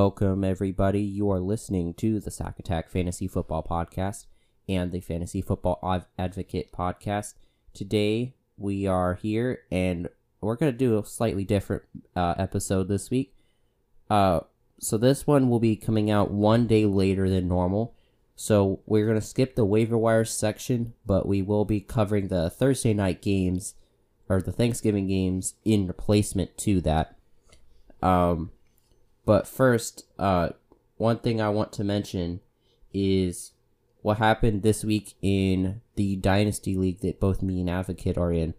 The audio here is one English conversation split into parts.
Welcome, everybody. You are listening to the Sack Attack Fantasy Football Podcast and the Fantasy Football Advocate Podcast. Today, we are here and we're going to do a slightly different uh, episode this week. Uh, so, this one will be coming out one day later than normal. So, we're going to skip the waiver wire section, but we will be covering the Thursday night games or the Thanksgiving games in replacement to that. Um, but first, uh, one thing I want to mention is what happened this week in the Dynasty League that both me and Advocate are in.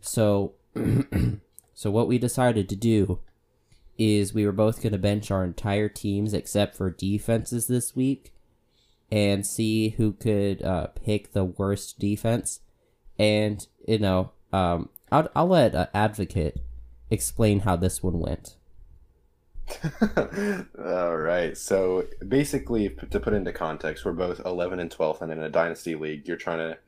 So, so what we decided to do is we were both going to bench our entire teams except for defenses this week and see who could uh, pick the worst defense. And, you know, um, I'll, I'll let uh, Advocate explain how this one went. All right. So basically, to put into context, we're both 11 and 12th, and in a dynasty league, you're trying to,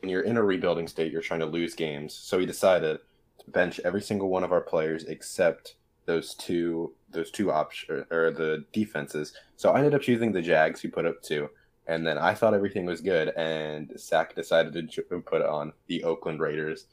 when you're in a rebuilding state, you're trying to lose games. So we decided to bench every single one of our players except those two, those two options or the defenses. So I ended up choosing the Jags, who put up two, and then I thought everything was good, and Sack decided to put on the Oakland Raiders,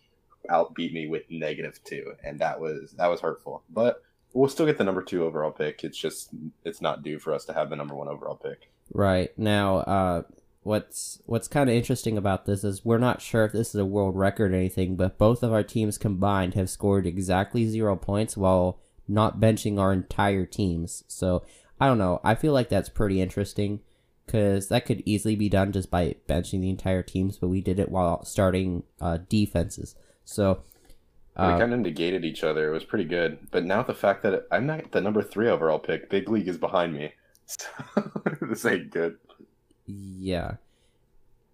outbeat me with negative two, and that was that was hurtful, but we'll still get the number two overall pick. It's just it's not due for us to have the number one overall pick. Right now, uh, what's what's kind of interesting about this is we're not sure if this is a world record or anything, but both of our teams combined have scored exactly zero points while not benching our entire teams. So I don't know. I feel like that's pretty interesting because that could easily be done just by benching the entire teams, but we did it while starting uh, defenses. So uh, we kind of negated each other. It was pretty good. But now the fact that I'm not the number three overall pick, Big League is behind me. So this ain't good. Yeah.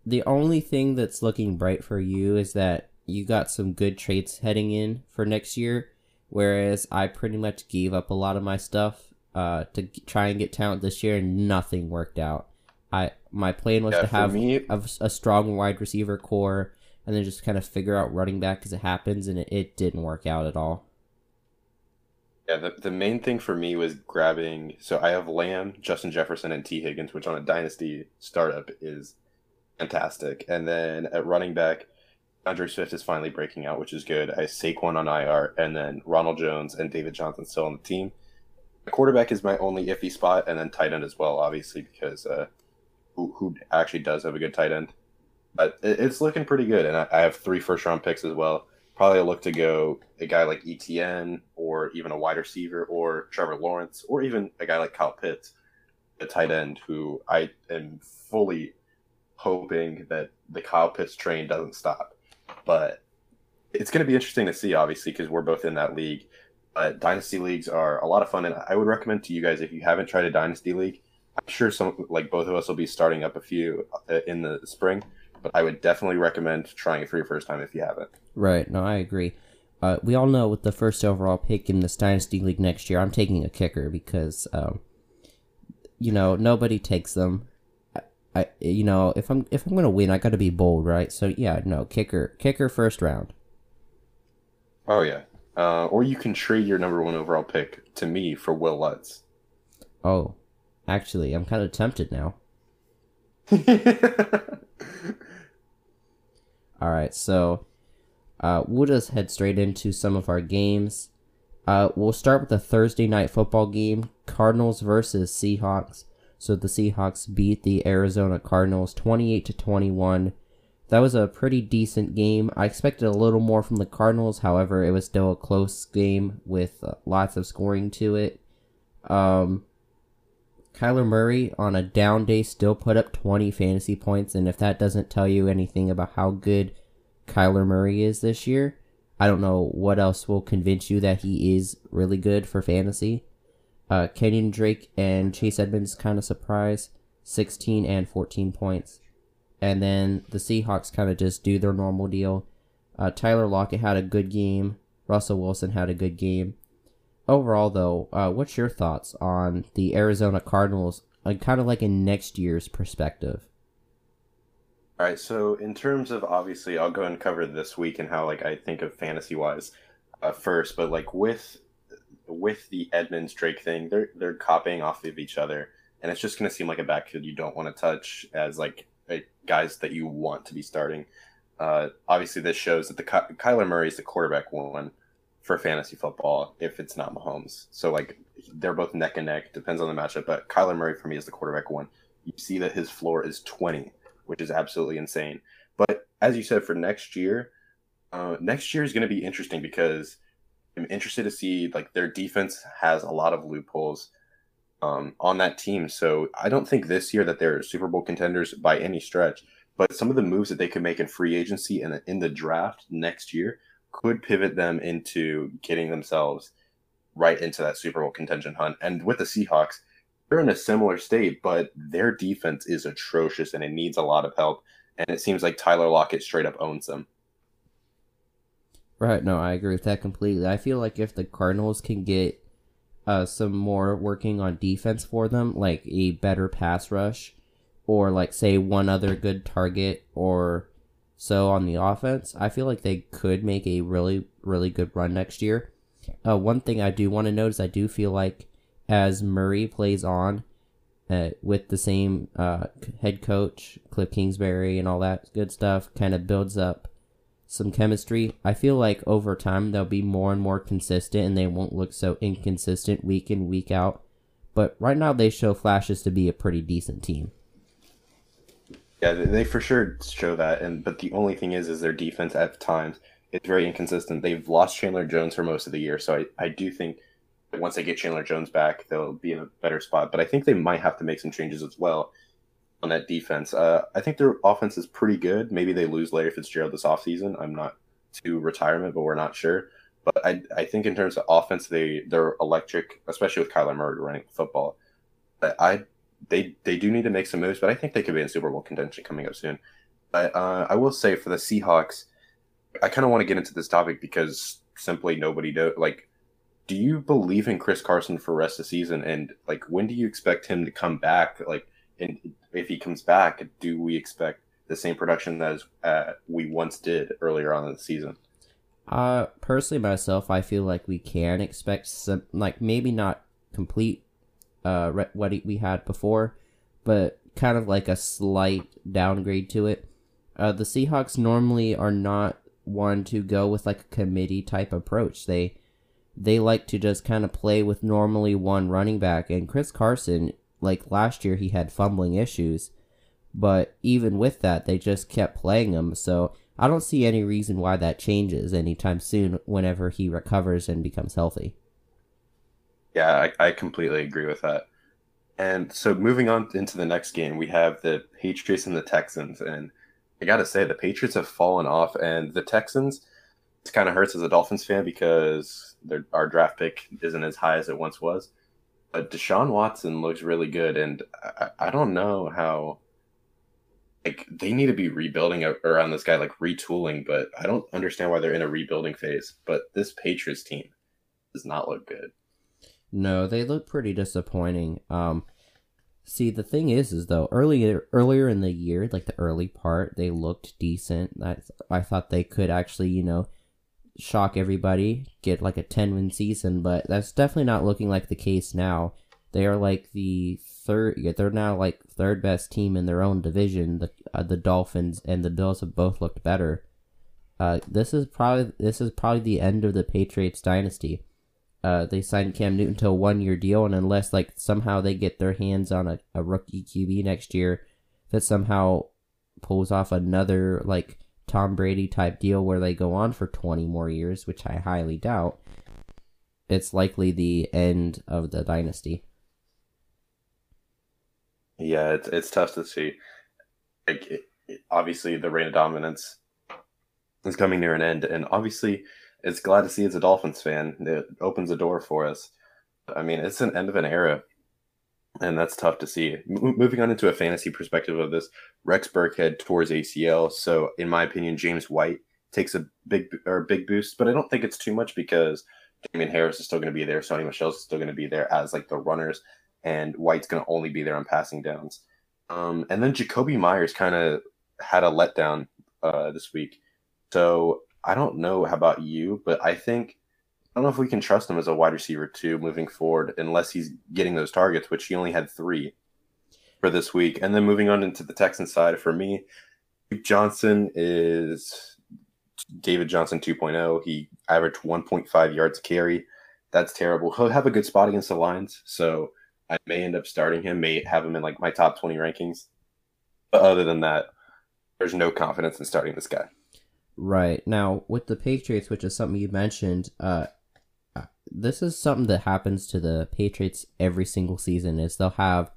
The only thing that's looking bright for you is that you got some good traits heading in for next year, whereas I pretty much gave up a lot of my stuff uh, to try and get talent this year, and nothing worked out. I my plan was yeah, to have me, a, a strong wide receiver core and then just kind of figure out running back as it happens, and it, it didn't work out at all. Yeah, the, the main thing for me was grabbing. So I have Lamb, Justin Jefferson, and Tee Higgins, which on a dynasty startup is fantastic. And then at running back, Andre Swift is finally breaking out, which is good. I Saquon on IR, and then Ronald Jones and David Johnson still on the team. The quarterback is my only iffy spot, and then tight end as well, obviously, because uh, who, who actually does have a good tight end but it's looking pretty good. And I have three first round picks as well. Probably look to go a guy like ETN or even a wide receiver or Trevor Lawrence or even a guy like Kyle Pitts, a tight end who I am fully hoping that the Kyle Pitts train doesn't stop. But it's going to be interesting to see, obviously, because we're both in that league. But dynasty leagues are a lot of fun, and I would recommend to you guys if you haven't tried a dynasty league. I'm sure some like both of us will be starting up a few uh, in the spring but I would definitely recommend trying it for your first time if you haven't. Right. No, I agree. Uh, we all know with the first overall pick in this Dynasty League next year, I'm taking a kicker because, um, you know, nobody takes them. I, I, you know, if I'm if I'm gonna win, I got to be bold, right? So yeah, no kicker, kicker first round. Oh yeah, uh, or you can trade your number one overall pick to me for Wil Lutz. Oh, actually, I'm kind of tempted now. All right, so uh, we'll just head straight into some of our games. Uh, we'll start with the Thursday night football game: Cardinals versus Seahawks. So the Seahawks beat the Arizona Cardinals 28 to 21. That was a pretty decent game. I expected a little more from the Cardinals, however, it was still a close game with uh, lots of scoring to it. Um, Kyler Murray on a down day still put up 20 fantasy points, and if that doesn't tell you anything about how good Kyler Murray is this year, I don't know what else will convince you that he is really good for fantasy. Uh, Kenyan Drake and Chase Edmonds kind of surprise, 16 and 14 points. And then the Seahawks kind of just do their normal deal. Uh, Tyler Lockett had a good game. Russell Wilson had a good game overall, though, uh, what's your thoughts on the Arizona Cardinals, kind of like in next year's perspective? All right, so in terms of obviously, I'll go and cover this week and how like I think of fantasy wise uh, first, but like with with the Edmonds Drake thing, they're they're copying off of each other, and it's just going to seem like a backfield you don't want to touch as like guys that you want to be starting. Uh, obviously, this shows that the Ky- Kyler Murray is the quarterback one for fantasy football if it's not Mahomes. So like they're both neck and neck. Depends on the matchup, but Kyler Murray for me is the quarterback one. You see that his floor is twenty, which is absolutely insane. But as you said, for next year, uh, next year is going to be interesting because I'm interested to see like their defense has a lot of loopholes um, on that team. So I don't think this year that they're Super Bowl contenders by any stretch. But some of the moves that they could make in free agency and in the draft next year could pivot them into getting themselves right into that Super Bowl contention hunt. And with the Seahawks, they're in a similar state, but their defense is atrocious and it needs a lot of help. And it seems like Tyler Lockett straight up owns them. Right. No, I agree with that completely. I feel like if the Cardinals can get uh, some more working on defense for them, like a better pass rush, or like say one other good target or so on the offense, I feel like they could make a really, really good run next year. Uh, one thing I do want to note is I do feel like as Murray plays on uh, with the same uh, head coach, Cliff Kingsbury, and all that good stuff, kind of builds up some chemistry. I feel like over time they'll be more and more consistent and they won't look so inconsistent week in, week out. But right now they show flashes to be a pretty decent team. Yeah, they for sure show that. And but the only thing is, is their defense at times is very inconsistent. They've lost Chandler Jones for most of the year, so I, I do think once they get Chandler Jones back, they'll be in a better spot. But I think they might have to make some changes as well on that defense. Uh, I think their offense is pretty good. Maybe they lose Larry Fitzgerald this offseason. I'm not to retirement, but we're not sure. But I, I think in terms of offense, they they're electric, especially with Kyler Murray running football. But I they they do need to make some moves, but I think they could be in Super Bowl contention coming up soon. But uh, I will say for the Seahawks, I kind of want to get into this topic because simply nobody do like. Do you believe in Chris Carson for rest of the season? And like, when do you expect him to come back? Like, and if he comes back, do we expect the same production as uh, we once did earlier on in the season? Uh, personally, myself, I feel like we can expect some, like maybe not complete, uh, what we had before, but kind of like a slight downgrade to it. Uh, the Seahawks normally are not one to go with like a committee type approach. They they like to just kind of play with normally one running back, and Chris Carson like last year, he had fumbling issues, but even with that, they just kept playing him. So I don't see any reason why that changes anytime soon whenever he recovers and becomes healthy. Yeah, I, I completely agree with that. And so moving on into the next game, we have the Patriots and the Texans. And I got to say, the Patriots have fallen off, and the Texans, it kind of hurts as a Dolphins fan because our draft pick isn't as high as it once was. But Deshaun Watson looks really good, and I, I don't know how. Like they need to be rebuilding around this guy, like retooling. But I don't understand why they're in a rebuilding phase. But this Patriots team does not look good. No, they look pretty disappointing. Um, see, the thing is, is though earlier earlier in the year, like the early part, they looked decent. I I thought they could actually, you know, shock everybody, get like a 10 win season, but that's definitely not looking like the case now. They are like the third, they're now like third best team in their own division. The uh, the Dolphins and the Bills have both looked better. Uh, this is probably this is probably the end of the Patriots dynasty. Uh, they signed Cam Newton to a one year deal, and unless like somehow they get their hands on a, a rookie QB next year, that somehow pulls off another like Tom Brady type deal where they go on for 20 more years, which I highly doubt, it's likely the end of the dynasty. Yeah, it's it's tough to see. Like, it, it, obviously, the reign of dominance is coming near an end, and obviously, it's glad to see as a Dolphins fan. It opens a door for us. I mean, it's an end of an era and that's tough to see. M- moving on into a fantasy perspective of this, Rex Burkhead towards ACL. So, in my opinion, James White takes a big or big boost, but I don't think it's too much because Damien Harris is still going to be there, Sony Michel is still going to be there as like the runners, and White's going to only be there on passing downs. Um, and then Jakobi Meyers kind of had a letdown uh, this week. So I don't know how about you, but I think I don't know if we can trust him as a wide receiver too moving forward unless he's getting those targets, which he only had three for this week. And then moving on into the Texan side for me, Johnson is David Johnson 2.0. He averaged 1.5 yards carry. That's terrible. He'll have a good spot against the Lions, so I may end up starting him, may have him in like my top 20 rankings. But other than that, there's no confidence in starting this guy. Right. Now, with the Patriots, which is something you mentioned, uh, this is something that happens to the Patriots every single season is they'll have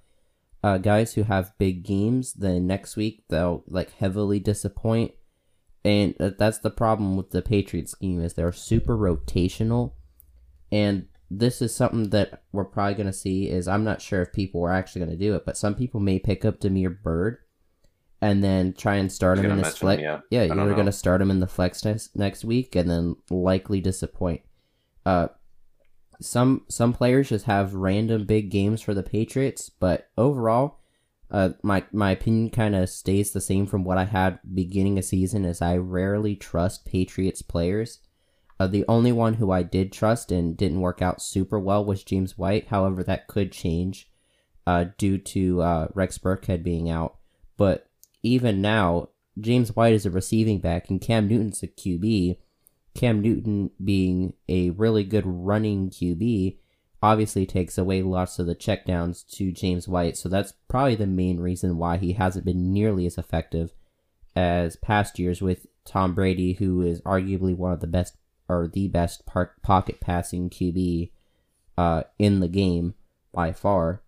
uh, guys who have big games, then next week they'll like heavily disappoint. And that's the problem with the Patriots scheme is they're super rotational. And this is something that we're probably going to see is I'm not sure if people are actually going to do it, but some people may pick up Damiere Byrd and then try and start him in his flex. Yeah, yeah you're going to start him in the flex next, next week and then likely disappoint. Uh, some some players just have random big games for the Patriots, but overall, uh, my my opinion kind of stays the same from what I had beginning of season. Is I rarely trust Patriots players. Uh, the only one who I did trust and didn't work out super well was James White. However, that could change uh, due to uh, Rex Burkhead being out. But even now, James White is a receiving back and Cam Newton's a QB. Cam Newton being a really good running QB obviously takes away lots of the checkdowns to James White. So that's probably the main reason why he hasn't been nearly as effective as past years with Tom Brady, who is arguably one of the best or the best park, pocket passing QB uh, in the game by far.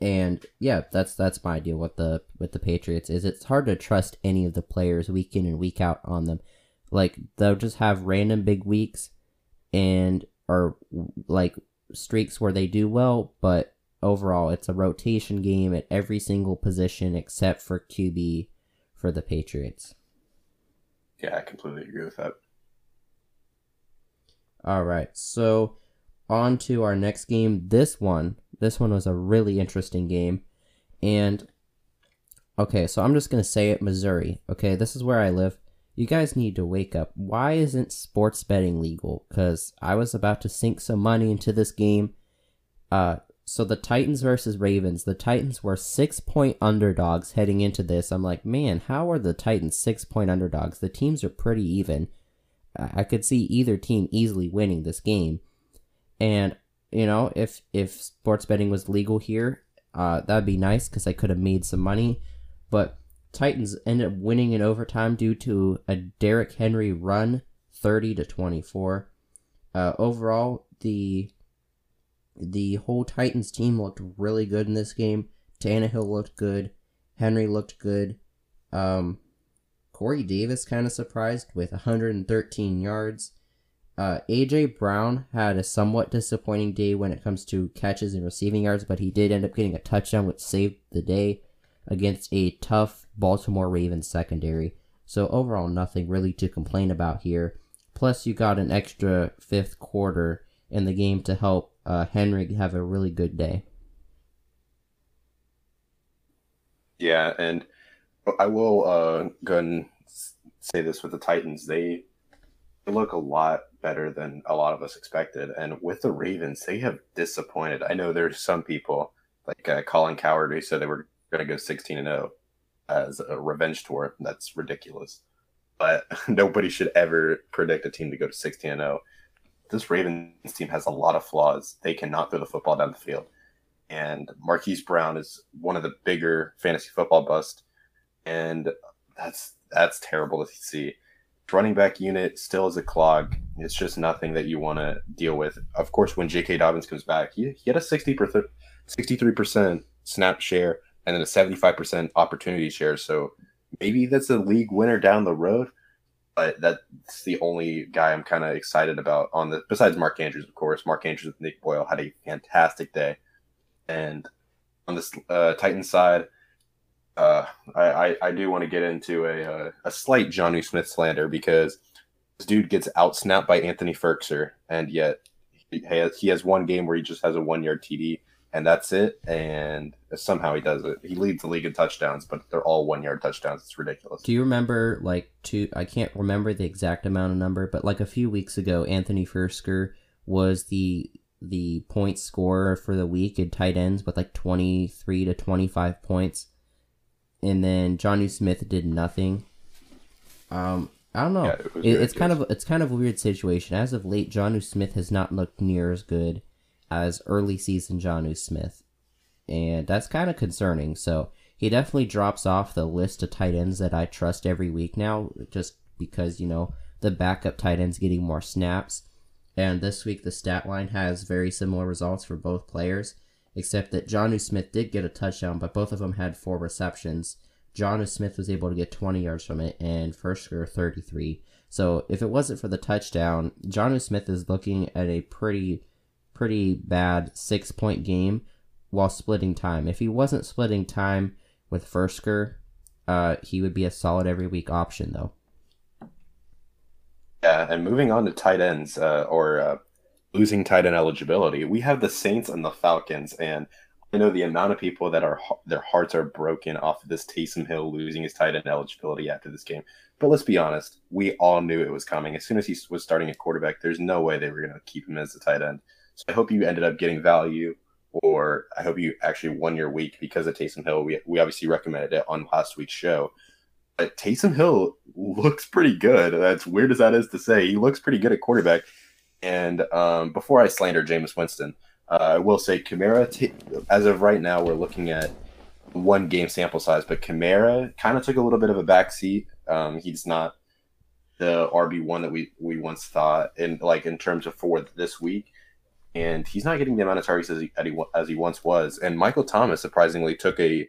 And yeah, that's that's my deal with the with the Patriots is it's hard to trust any of the players week in and week out on them. Like they'll just have random big weeks and or like streaks where they do well, but overall it's a rotation game at every single position except for QB for the Patriots. Yeah, I completely agree with that. All right. So on to our next game. This one, this one was a really interesting game. And okay, so I'm just going to say it Missouri. Okay, this is where I live. You guys need to wake up. Why isn't sports betting legal? Cuz I was about to sink some money into this game. Uh so the Titans versus Ravens. The Titans were 6-point underdogs heading into this. I'm like, "Man, how are the Titans 6-point underdogs? The teams are pretty even." I could see either team easily winning this game. And you know, if if sports betting was legal here, uh, that'd be nice because I could have made some money. But Titans ended up winning in overtime due to a Derrick Henry run, thirty to twenty four. Uh, overall, the the whole Titans team looked really good in this game. Tannehill looked good. Henry looked good. Um, Corey Davis kind of surprised with 113 yards. Uh, AJ Brown had a somewhat disappointing day when it comes to catches and receiving yards, but he did end up getting a touchdown, which saved the day against a tough Baltimore Ravens secondary. So overall, nothing really to complain about here. Plus, you got an extra fifth quarter in the game to help uh, Henry have a really good day. Yeah, and I will uh, go and say this with the Titans. They look a lot better than a lot of us expected. And with the Ravens, they have disappointed. I know there's some people like uh, Colin Cowherd who said they were going to go 16 and 0 as a revenge tour. That's ridiculous. But nobody should ever predict a team to go to 16 and 0. This Ravens team has a lot of flaws. They cannot throw the football down the field. And Marquise Brown is one of the bigger fantasy football busts. And that's that's terrible to see. Running back unit still is a clog. It's just nothing that you want to deal with. Of course, when J.K. Dobbins comes back, he, he had a 60 63% snap share and then a 75% opportunity share. So maybe that's a league winner down the road, but that's the only guy I'm kind of excited about on the besides Mark Andrews, of course. Mark Andrews with Nick Boyle had a fantastic day. And on this uh, Titan side, uh, I, I, do want to get into a, a, uh, a slight Jonnu Smith slander because this dude gets outsnapped by Anthony Firkser, and yet he has, he has one game where he just has a one yard TD. and that's it. And somehow he does it. He leads the league in touchdowns, but they're all one yard touchdowns. It's ridiculous. Do you remember like two? I can't remember the exact amount of number, but like a few weeks ago, Anthony Firkser was the the point scorer for the week in tight ends with like twenty three to twenty five points, and then Jonnu Smith did nothing. Um, I don't know. Yeah, it It- it's kind of it's kind of a weird situation. As of late, Jonnu Smith has not looked near as good as early season Jonnu Smith, and that's kind of concerning. So he definitely drops off the list of tight ends that I trust every week now, just because you know the backup tight ends getting more snaps. And this week the stat line has very similar results for both players, except that Jonnu Smith did get a touchdown, but both of them had four receptions. Jonnu Smith was able to get 20 yards from it, and Firkser 33. So if it wasn't for the touchdown, Jonnu Smith is looking at a pretty, pretty bad six point game while splitting time. If he wasn't splitting time with Firkser, uh, he would be a solid every week option though. Yeah, and moving on to tight ends uh, or uh, losing tight end eligibility, we have the Saints and the Falcons, and I know the amount of people that are their hearts are broken off of this Taysom Hill losing his tight end eligibility after this game. But let's be honest, we all knew it was coming. As soon as he was starting at quarterback, there's no way they were going to keep him as a tight end. So I hope you ended up getting value, or I hope you actually won your week because of Taysom Hill. We we obviously recommended it on last week's show. But Taysom Hill looks pretty good. That's weird as that is to say. He looks pretty good at quarterback. And um, before I slander Jameis Winston, uh, I will say Kamara, t- as of right now, we're looking at one game sample size, but Kamara kind of took a little bit of a backseat. Um, he's not the RB one that we, we once thought in like in terms of for this week, and he's not getting the amount of targets as he, as he once was. And Michael Thomas surprisingly took a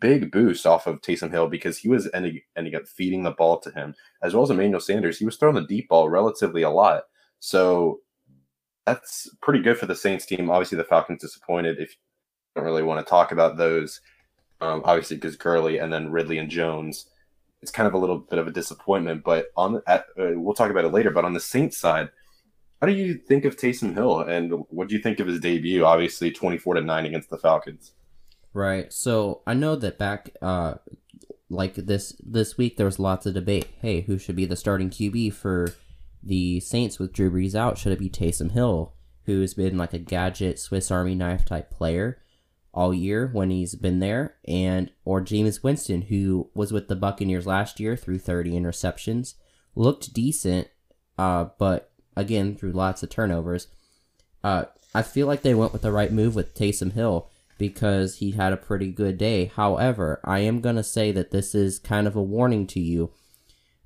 big boost off of Taysom Hill because he was ending ending up feeding the ball to him as well as Emmanuel Sanders. He was throwing the deep ball relatively a lot, so that's pretty good for the Saints team. Obviously, the Falcons disappointed. If you don't really want to talk about those, um, obviously because Gurley and then Ridley and Jones, it's kind of a little bit of a disappointment. But on at, uh, we'll talk about it later. But on the Saints side, how do you think of Taysom Hill and what do you think of his debut? Obviously, twenty four to nine against the Falcons. Right. So I know that back, uh, like this this week, there was lots of debate. Hey, who should be the starting QB for the Saints with Drew Brees out? Should it be Taysom Hill, who's been like a gadget Swiss Army knife type player all year when he's been there, and or Jameis Winston, who was with the Buccaneers last year through 30 interceptions, looked decent, uh, but again through lots of turnovers. Uh, I feel like they went with the right move with Taysom Hill because he had a pretty good day. However, I am to say that this is kind of a warning to you.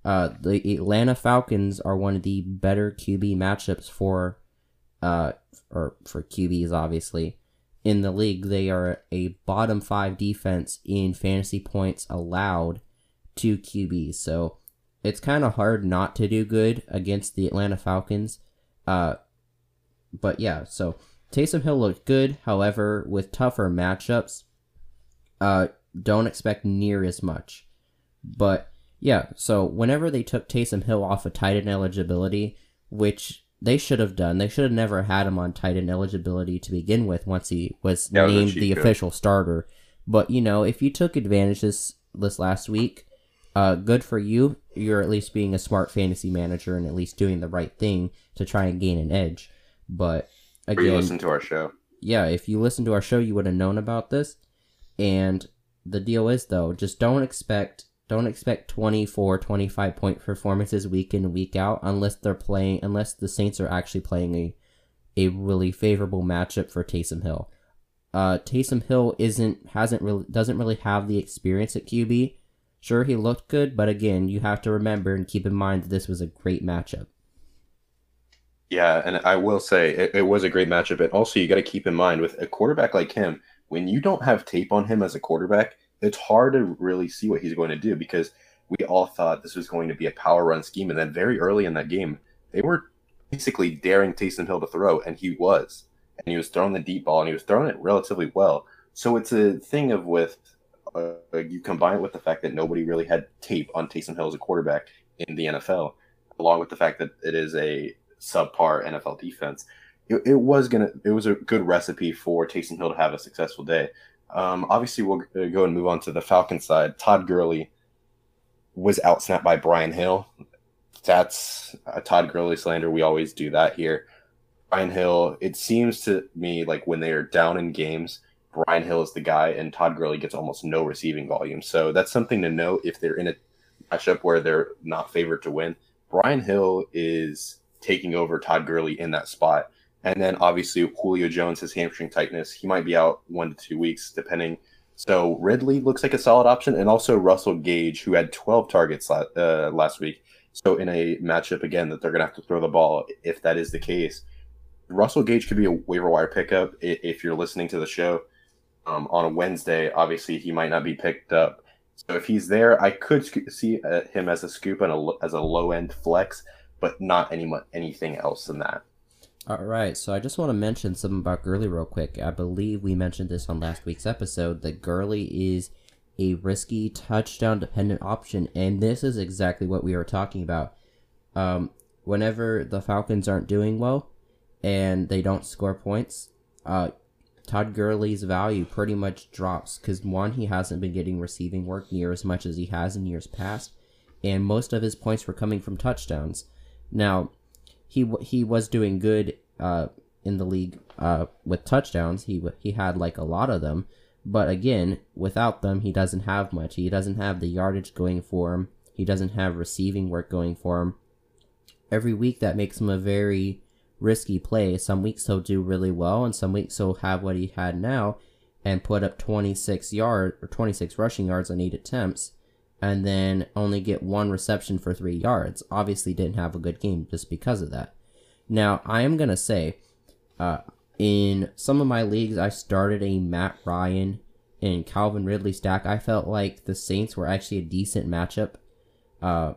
Uh, the Atlanta Falcons are one of the better QB matchups for, uh, or for QBs, obviously, in the league. They are a bottom five defense in fantasy points allowed to QBs. So it's kind of hard not to do good against the Atlanta Falcons. Uh, but yeah, so Taysom Hill looked good. However, with tougher matchups, uh, don't expect near as much. But yeah, so whenever they took Taysom Hill off of tight end eligibility, which they should have done, they should have never had him on tight end eligibility to begin with once he was Yeah, it was a named the official starter. But you know, if you took advantage this this last week, uh, good for you. You're at least being a smart fantasy manager and at least doing the right thing to try and gain an edge. But Or you again, listen to our show. yeah, if you listen to our show, you would have known about this. And the deal is though, just don't expect don't expect 24, 25 point performances week in week out unless they're playing unless the Saints are actually playing a a really favorable matchup for Taysom Hill. Uh Taysom Hill isn't hasn't really doesn't really have the experience at QB. Sure, he looked good, but again, you have to remember and keep in mind that this was a great matchup. Yeah, and I will say it, it was a great matchup. And also, you got to keep in mind with a quarterback like him, when you don't have tape on him as a quarterback, it's hard to really see what he's going to do because we all thought this was going to be a power run scheme. And then very early in that game, they were basically daring Taysom Hill to throw, and he was. And he was throwing the deep ball, and he was throwing it relatively well. So it's a thing of with uh, you combine it with the fact that nobody really had tape on Taysom Hill as a quarterback in the NFL, along with the fact that it is a subpar NFL defense. it, it was gonna it was a good recipe for Taysom Hill to have a successful day. Um, obviously, we'll go and move on to the Falcon side. Todd Gurley was outsnapped by Brian Hill. That's a Todd Gurley slander. We always do that here. Brian Hill, it seems to me like when they are down in games, Brian Hill is the guy, and Todd Gurley gets almost no receiving volume. So that's something to note if they're in a matchup where they're not favored to win. Brian Hill is taking over Todd Gurley in that spot. And then obviously Julio Jones has hamstring tightness. He might be out one to two weeks, depending. So Ridley looks like a solid option, and also Russell Gage, who had 12 targets uh, last week. So in a matchup again that they're going to have to throw the ball, if that is the case, Russell Gage could be a waiver wire pickup if you're listening to the show um, on a Wednesday. Obviously, he might not be picked up. So if he's there, I could see uh, him as a scoop and a, as a low end flex, but not any anything else than that. All right, so I just want to mention something about Gurley real quick. I believe we mentioned this on last week's episode that Gurley is a risky touchdown dependent option, and this is exactly what we were talking about. Um, whenever the Falcons aren't doing well and they don't score points, uh, Todd Gurley's value pretty much drops because one, he hasn't been getting receiving work near as much as he has in years past, and most of his points were coming from touchdowns. Now, he he was doing good uh, in the league uh, with touchdowns. He he had like a lot of them, but again, without them, he doesn't have much. He doesn't have the yardage going for him. He doesn't have receiving work going for him. Every week, that makes him a very risky play. Some weeks he'll do really well, and some weeks he'll have what he had now and put up 26 yard or 26 rushing yards on eight attempts, and then only get one reception for three yards. Obviously, didn't have a good game just because of that. Now, I am gonna say, uh, in some of my leagues, I started a Matt Ryan and Calvin Ridley stack. I felt like the Saints were actually a decent matchup. Uh,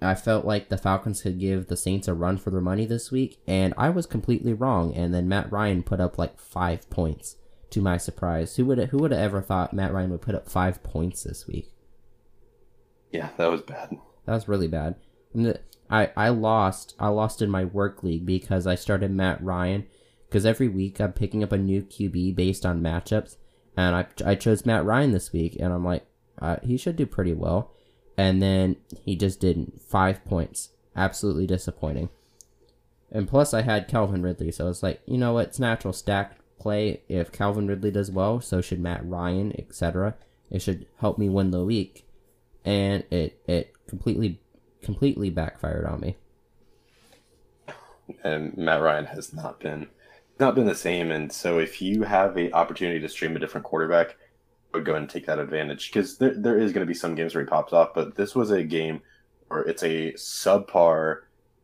I felt like the Falcons could give the Saints a run for their money this week, and I was completely wrong. And then Matt Ryan put up like five points to my surprise. Who would who would have ever thought Matt Ryan would put up five points this week? Yeah, that was bad. That was really bad. I I lost I lost in my work league because I started Matt Ryan because every week I'm picking up a new QB based on matchups, and I I chose Matt Ryan this week, and I'm like uh, he should do pretty well and then he just didn't. Five points. Absolutely disappointing. And plus, I had Calvin Ridley, so it's like, you know what? It's natural stack play. If Calvin Ridley does well, so should Matt Ryan, etc. It should help me win the week, and it it completely completely backfired on me. And Matt Ryan has not been not been the same. And so, if you have a opportunity to stream a different quarterback, would go and take that advantage because there, there is going to be some games where he pops off, but this was a game where it's a subpar,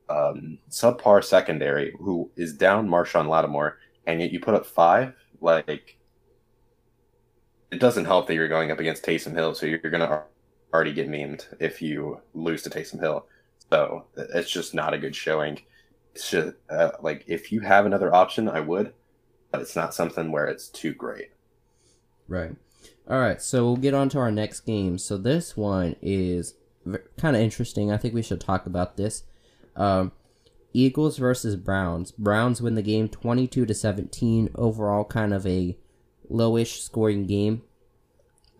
um, subpar secondary who is down Marshon Lattimore, and yet you put up five. Like, it doesn't help that you're going up against Taysom Hill, so you're going to already get memed if you lose to Taysom Hill. So it's just not a good showing. It's just uh, like if you have another option, I would, but it's not something where it's too great. Right. All right, so we'll get on to our next game. So this one is kind of interesting. I think we should talk about this. Um, Eagles versus Browns. Browns win the game 22 to 17. Overall, kind of a lowish scoring game.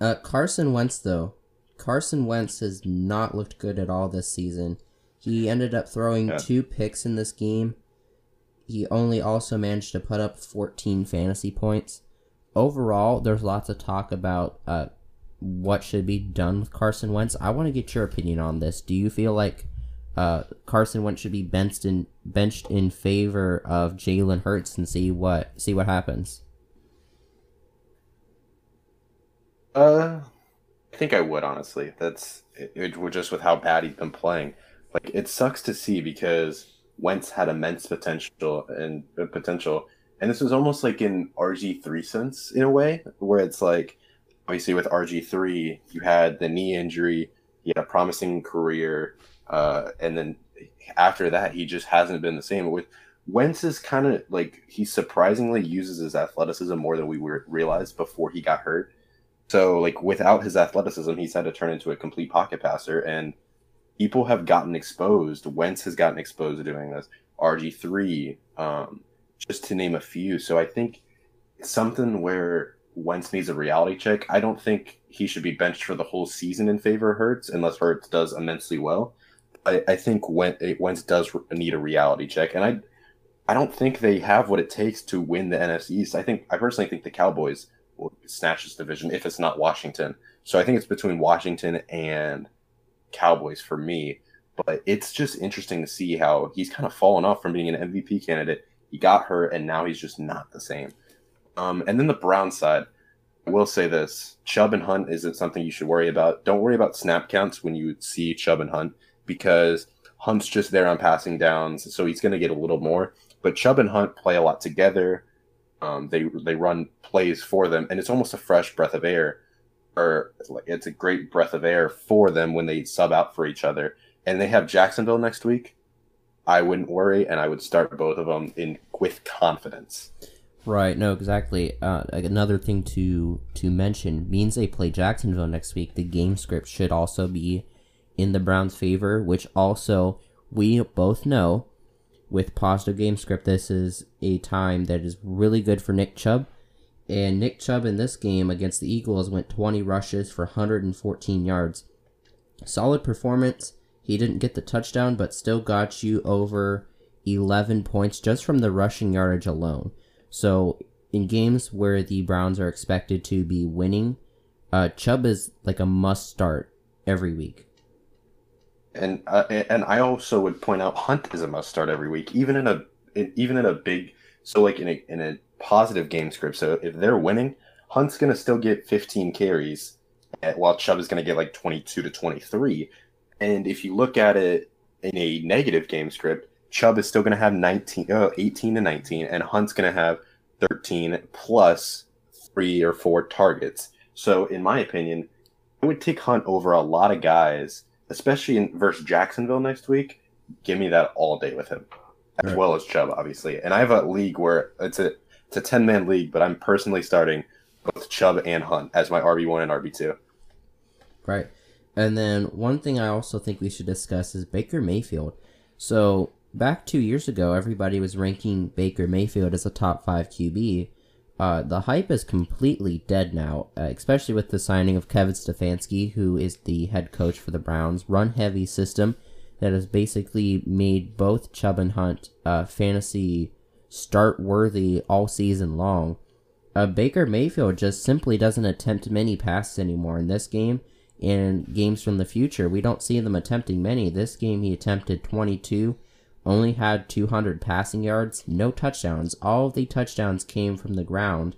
Uh, Carson Wentz, though, Carson Wentz has not looked good at all this season. He ended up throwing yeah. two picks in this game. He only also managed to put up 14 fantasy points overall, there's lots of talk about uh, what should be done with Carson Wentz. I want to get your opinion on this. Do you feel like uh, Carson Wentz should be benched in benched in favor of Jalen Hurts and see what see what happens? Uh, think I would honestly. That's it, it, just with how bad he's been playing. Like it sucks to see because Wentz had immense potential and uh, potential and this was almost like in RG3 sense in a way, where it's like obviously with RG3 you had the knee injury, he had a promising career, uh, and then after that he just hasn't been the same. With Wentz is kind of like he surprisingly uses his athleticism more than we realized before he got hurt. So like without his athleticism, he's had to turn into a complete pocket passer, and people have gotten exposed. Wentz has gotten exposed to doing this. RG three, um, just to name a few. So I think something where Wentz needs a reality check. I don't think he should be benched for the whole season in favor of Hurts unless Hurts does immensely well. I, I think Wentz does need a reality check, and I I don't think they have what it takes to win the NFC East. I think I personally think the Cowboys will snatch this division if it's not Washington. So I think it's between Washington and Cowboys for me. But it's just interesting to see how he's kind of fallen off from being an MVP candidate. He got hurt, and now he's just not the same. Um, and then the Brown side, I will say this: Chubb and Hunt isn't something you should worry about. Don't worry about snap counts when you see Chubb and Hunt because Hunt's just there on passing downs, so he's going to get a little more. But Chubb and Hunt play a lot together. Um, they they run plays for them, and it's almost a fresh breath of air, or it's a great breath of air for them when they sub out for each other. And they have Jacksonville next week. I wouldn't worry, and I would start both of them in with confidence. Right. No, exactly. Uh, another thing to to mention means they play Jacksonville next week. The game script should also be in the Browns' favor, which also we both know with positive game script, this is a time that is really good for Nick Chubb. And Nick Chubb in this game against the Eagles went 20 rushes for 114 yards. Solid performance. He didn't get the touchdown, but still got you over 11 points just from the rushing yardage alone. So, in games where the Browns are expected to be winning, uh, Chubb is like a must start every week. And uh, and I also would point out Hunt is a must start every week, even in a in, even in a big so like in a in a positive game script. So if they're winning, Hunt's gonna still get 15 carries, eh, while Chubb is gonna get like 22 to 23. And if you look at it in a negative game script, Chubb is still gonna have 19, uh, 18 to 19, and Hunt's gonna have 13 plus three or four targets. So in my opinion, I would take Hunt over a lot of guys especially in versus Jacksonville next week, give me that all day with him, as right. well as Chubb, obviously. And I have a league where it's a it's a ten man league, but I'm personally starting both Chubb and Hunt as my RB one and RB two. Right, and then one thing I also think we should discuss is Baker Mayfield. So back two years ago, everybody was ranking Baker Mayfield as a top five QB. Uh, the hype is completely dead now, uh, especially with the signing of Kevin Stefanski, who is the head coach for the Browns. Run heavy system that has basically made both Chubb and Hunt uh, fantasy start worthy all season long. Uh, Baker Mayfield just simply doesn't attempt many passes anymore in this game. In games from the future, we don't see them attempting many. This game, he attempted 22 only had 200 passing yards, no touchdowns. All of the touchdowns came from the ground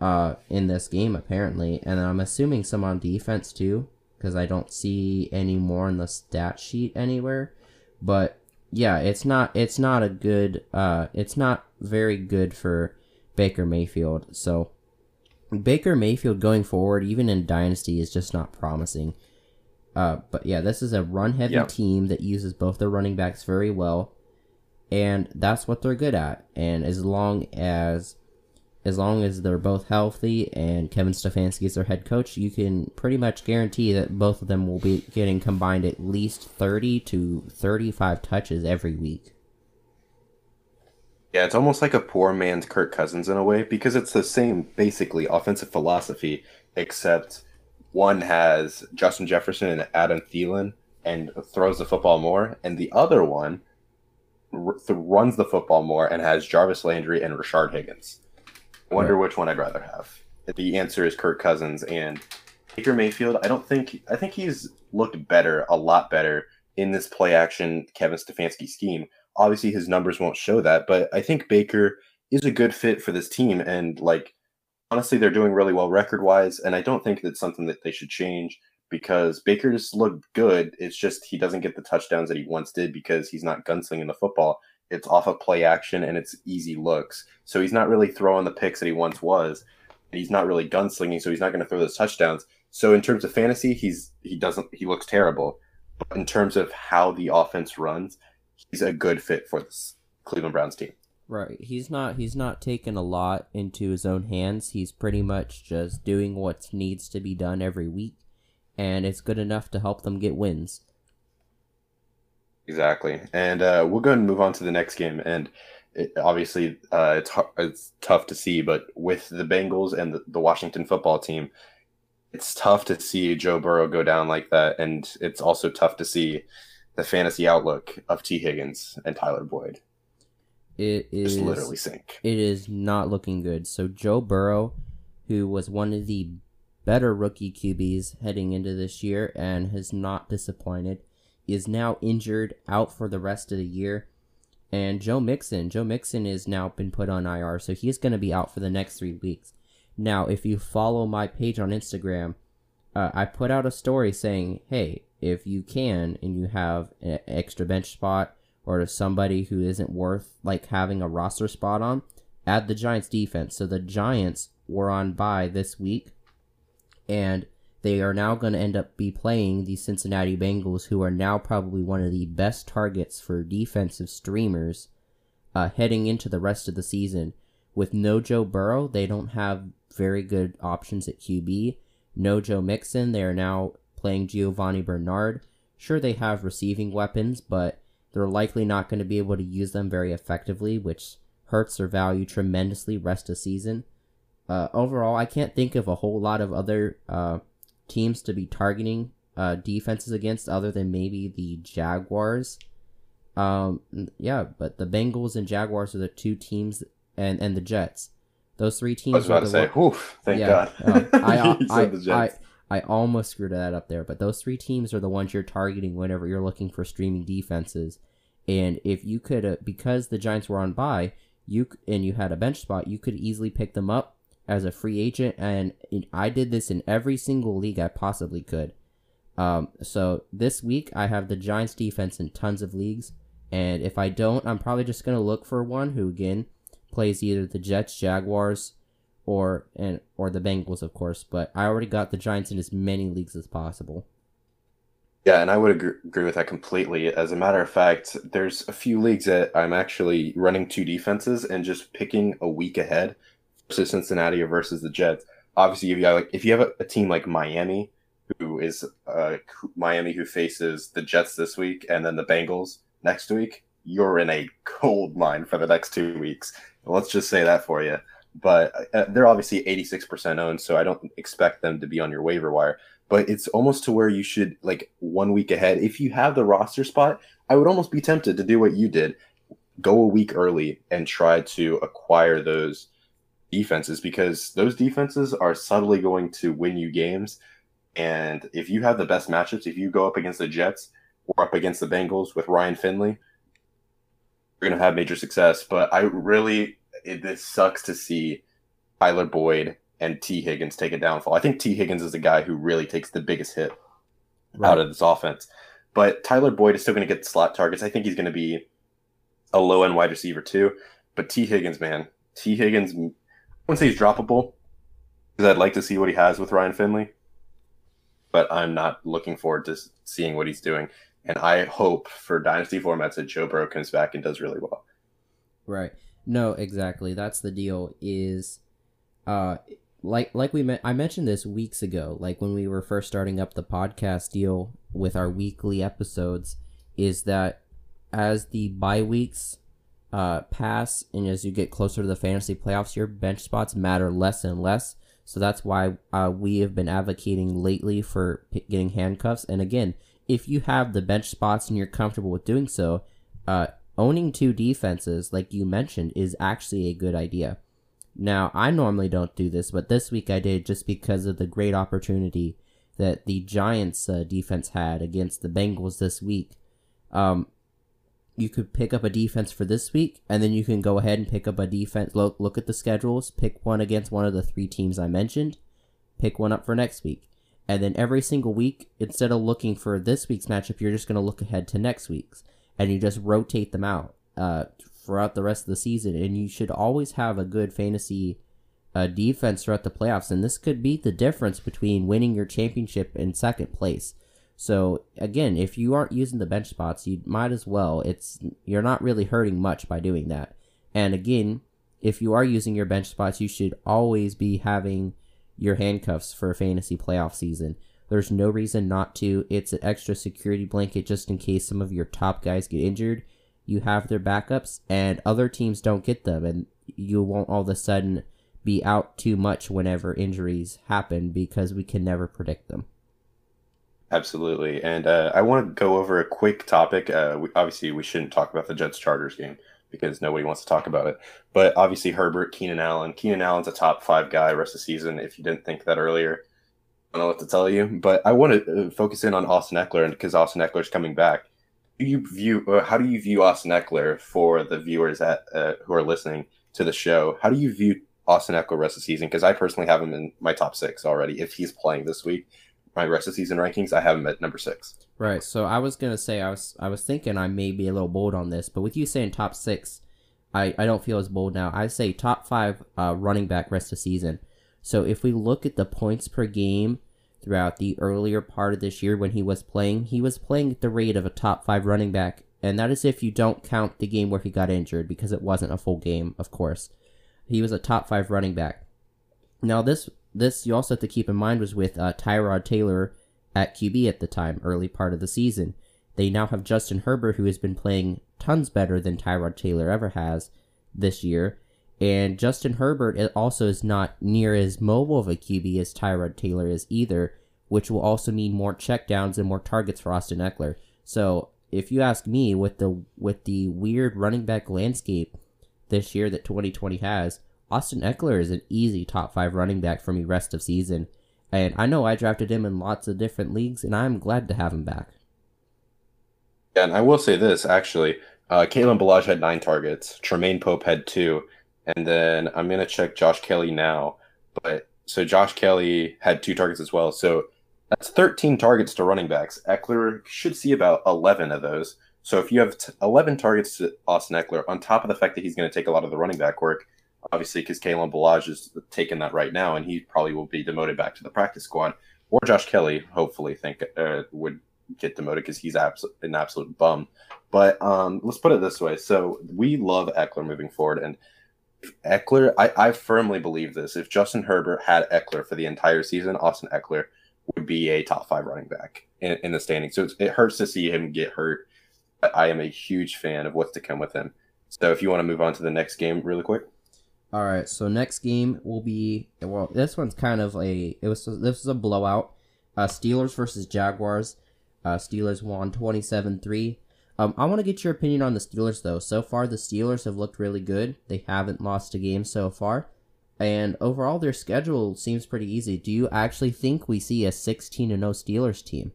uh, in this game, apparently. And I'm assuming some on defense, too, because I don't see any more in the stat sheet anywhere. But yeah, it's not it's not a good uh, it's not very good for Baker Mayfield. So Baker Mayfield going forward, even in Dynasty, is just not promising. Uh, but yeah, this is a run heavy yep. team that uses both their running backs very well, and that's what they're good at. And as long as as long as they're both healthy and Kevin Stefanski is their head coach, you can pretty much guarantee that both of them will be getting combined at least 30 to 35 touches every week. Yeah, it's almost like a poor man's Kirk Cousins in a way because it's the same basically offensive philosophy, except one has Justin Jefferson and Adam Thielen and throws the football more, and the other one r- runs the football more and has Jarvis Landry and Rashard Higgins. I wonder right. which one I'd rather have. The answer is Kirk Cousins and Baker Mayfield. I don't think I think he's looked better, a lot better in this play action Kevin Stefanski scheme. Obviously, his numbers won't show that, but I think Baker is a good fit for this team. And like honestly, they're doing really well record wise, and I don't think that's something that they should change because Baker's looked good. It's just he doesn't get the touchdowns that he once did because he's not gunslinging the football. It's off of play action and it's easy looks. So he's not really throwing the picks that he once was. He's not really gunslinging, so he's not going to throw those touchdowns. So in terms of fantasy, he's he doesn't he looks terrible. But in terms of how the offense runs, he's a good fit for this Cleveland Browns team. Right. He's not he's not taking a lot into his own hands. He's pretty much just doing what needs to be done every week and it's good enough to help them get wins. Exactly. And uh, we'll go and move on to the next game and it, obviously uh, it's it's tough to see, but with the Bengals and the, the Washington football team, it's tough to see Joe Burrow go down like that, and it's also tough to see the fantasy outlook of Tee Higgins and Tyler Boyd. It is Just literally sink. It is not looking good. So Joe Burrow, who was one of the better rookie QBs heading into this year and has not disappointed, is now injured out for the rest of the year. And Joe Mixon, Joe Mixon is now been put on IR, so he's going to be out for the next three weeks. Now, if you follow my page on Instagram, uh, I put out a story saying, hey, if you can and you have an extra bench spot or to somebody who isn't worth like having a roster spot on, add the Giants defense. So the Giants were on bye this week, and they are now going to end up be playing the Cincinnati Bengals, who are now probably one of the best targets for defensive streamers uh, heading into the rest of the season. With no Joe Burrow, they don't have very good options at QB. No Joe Mixon, they are now playing Giovani Bernard. Sure, they have receiving weapons, but they're likely not going to be able to use them very effectively, which hurts their value tremendously rest of season. Uh, overall, I can't think of a whole lot of other uh, teams to be targeting uh, defenses against other than maybe the Jaguars. Um, yeah, but the Bengals and Jaguars are the two teams, and and the Jets. Those three teams. I was about to say, one... thank yeah, God. Uh, I, I, I, I almost screwed that up there, but those three teams are the ones you're targeting whenever you're looking for streaming defenses. And if you could, uh, because the Giants were on bye, you and you had a bench spot, you could easily pick them up as a free agent, and I did this in every single league I possibly could. Um, so this week I have the Giants defense in tons of leagues, and if I don't, I'm probably just gonna look for one who again plays either the Jets, Jaguars, or and or the Bengals, of course. But I already got the Giants in as many leagues as possible. Yeah, and I would agree, agree with that completely. As a matter of fact, there's a few leagues that I'm actually running two defenses and just picking a week ahead versus Cincinnati or versus the Jets. Obviously, if you have like if you have a, a team like Miami, who is uh, Miami who faces the Jets this week and then the Bengals next week, you're in a gold mine for the next two weeks. Let's just say that for you. But uh, they're obviously 86% owned, so I don't expect them to be on your waiver wire. But it's almost to where you should like one week ahead. If you have the roster spot, I would almost be tempted to do what you did, go a week early and try to acquire those defenses because those defenses are subtly going to win you games. And if you have the best matchups, if you go up against the Jets or up against the Bengals with Ryan Finley, you're going to have major success. But I really, it, this sucks to see Tyler Boyd and Tee Higgins take a downfall. I think Tee Higgins is the guy who really takes the biggest hit right. out of this offense. But Tyler Boyd is still going to get slot targets. I think he's going to be a low end wide receiver too. But Tee Higgins, man, Tee Higgins I wouldn't say he's droppable because I'd like to see what he has with Ryan Finley, but I'm not looking forward to seeing what he's doing. And I hope for dynasty formats that Joe Burrow comes back and does really well. Right. No, exactly. That's the deal. Is uh, like like we I mentioned this weeks ago, like when we were first starting up the podcast deal with our weekly episodes, is that as the bye weeks uh, pass and as you get closer to the fantasy playoffs, your bench spots matter less and less. So that's why uh, we have been advocating lately for p- getting handcuffs. And again, if you have the bench spots and you're comfortable with doing so, uh, owning two defenses, like you mentioned, is actually a good idea. Now, I normally don't do this, but this week I did just because of the great opportunity that the Giants' uh, defense had against the Bengals this week. Um, you could pick up a defense for this week, and then you can go ahead and pick up a defense. Look, look at the schedules, pick one against one of the three teams I mentioned, pick one up for next week. And then every single week, instead of looking for this week's matchup, you're just going to look ahead to next week's. And you just rotate them out uh, throughout the rest of the season. And you should always have a good fantasy uh, defense throughout the playoffs. And this could be the difference between winning your championship in second place. So again, if you aren't using the bench spots, you might as well. It's you're not really hurting much by doing that. And again, if you are using your bench spots, you should always be having your handcuffs for a fantasy playoff season. There's no reason not to. It's an extra security blanket just in case some of your top guys get injured. you have their backups, and other teams don't get them, and you won't all of a sudden be out too much whenever injuries happen because we can never predict them. Absolutely, and uh, I want to go over a quick topic. Uh, we, obviously, we shouldn't talk about the Jets Chargers game because nobody wants to talk about it. But obviously, Herbert, Keenan Allen. Keenan Allen's a top five guy rest of the season. If you didn't think that earlier, don't know what to tell you. But I want to uh, focus in on Austin Ekeler because Austin Ekeler's coming back. Do you view? How do you view Austin Ekeler for the viewers that uh, who are listening to the show? How do you view Austin Ekeler rest of the season? Because I personally have him in my top six already. If he's playing this week, my rest of season rankings, I have him at number six. Right. So I was gonna say I was I was thinking I may be a little bold on this, but with you saying top six, I, I don't feel as bold now. I say top five uh, running back rest of season. So if we look at the points per game throughout the earlier part of this year when he was playing, he was playing at the rate of a top five running back, and that is if you don't count the game where he got injured because it wasn't a full game, of course. He was a top five running back. Now this this you also have to keep in mind was with uh, Tyrod Taylor at QB at the time, early part of the season. They now have Justin Herbert, who has been playing tons better than Tyrod Taylor ever has this year. And Justin Herbert also is not near as mobile of a QB as Tyrod Taylor is either, which will also mean more checkdowns and more targets for Austin Ekeler. So if you ask me, with the with the weird running back landscape this year that 2020 has, Austin Ekeler is an easy top five running back for me rest of season. And I know I drafted him in lots of different leagues, and I'm glad to have him back. Yeah, and I will say this actually. Uh, Kalen Ballage had nine targets. Troymaine Pope had two. And then I'm going to check Josh Kelley now. But so Josh Kelley had two targets as well. So that's 13 targets to running backs. Ekeler should see about 11 of those. So if you have t- 11 targets to Austin Ekeler, on top of the fact that he's going to take a lot of the running back work, obviously because Kalen Ballage is taking that right now, and he probably will be demoted back to the practice squad. Or Josh Kelley, hopefully, think uh, would get demoted because he's abs- an absolute bum. But um, let's put it this way: so we love Ekeler moving forward, and Ekeler, I, I firmly believe this. If Justin Herbert had Ekeler for the entire season, Austin Ekeler would be a top five running back in, in the standing. So it hurts to see him get hurt. I am a huge fan of what's to come with him. So if you want to move on to the next game really quick. All right, so next game will be well. This one's kind of a it was this is a blowout. Uh, Steelers versus Jaguars. Uh, Steelers won 27-3. Um, I want to get your opinion on the Steelers though. So far, the Steelers have looked really good. They haven't lost a game so far, and overall, their schedule seems pretty easy. Do you actually think we see a 16 0 Steelers team?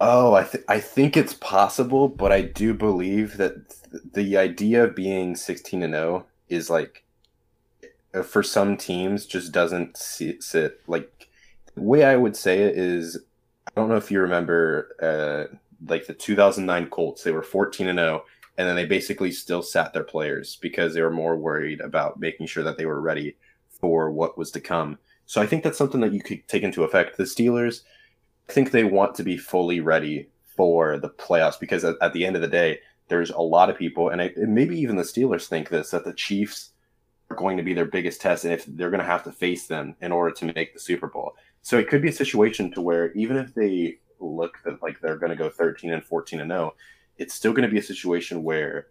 Oh, I th- I think it's possible, but I do believe that th- the idea of being 16 and 0 is like uh, for some teams just doesn't sit, sit like the way I would say it is I don't know if you remember uh like the 2009 Colts they were 14 and 0 and then they basically still sat their players because they were more worried about making sure that they were ready for what was to come. So I think that's something that you could take into effect. The Steelers I think they want to be fully ready for the playoffs because at, at the end of the day, there's a lot of people, and, I, and maybe even the Steelers think this that the Chiefs are going to be their biggest test, and if they're going to have to face them in order to make the Super Bowl. So it could be a situation to where even if they look that like they're going to go 13 and 14 and 0, it's still going to be a situation where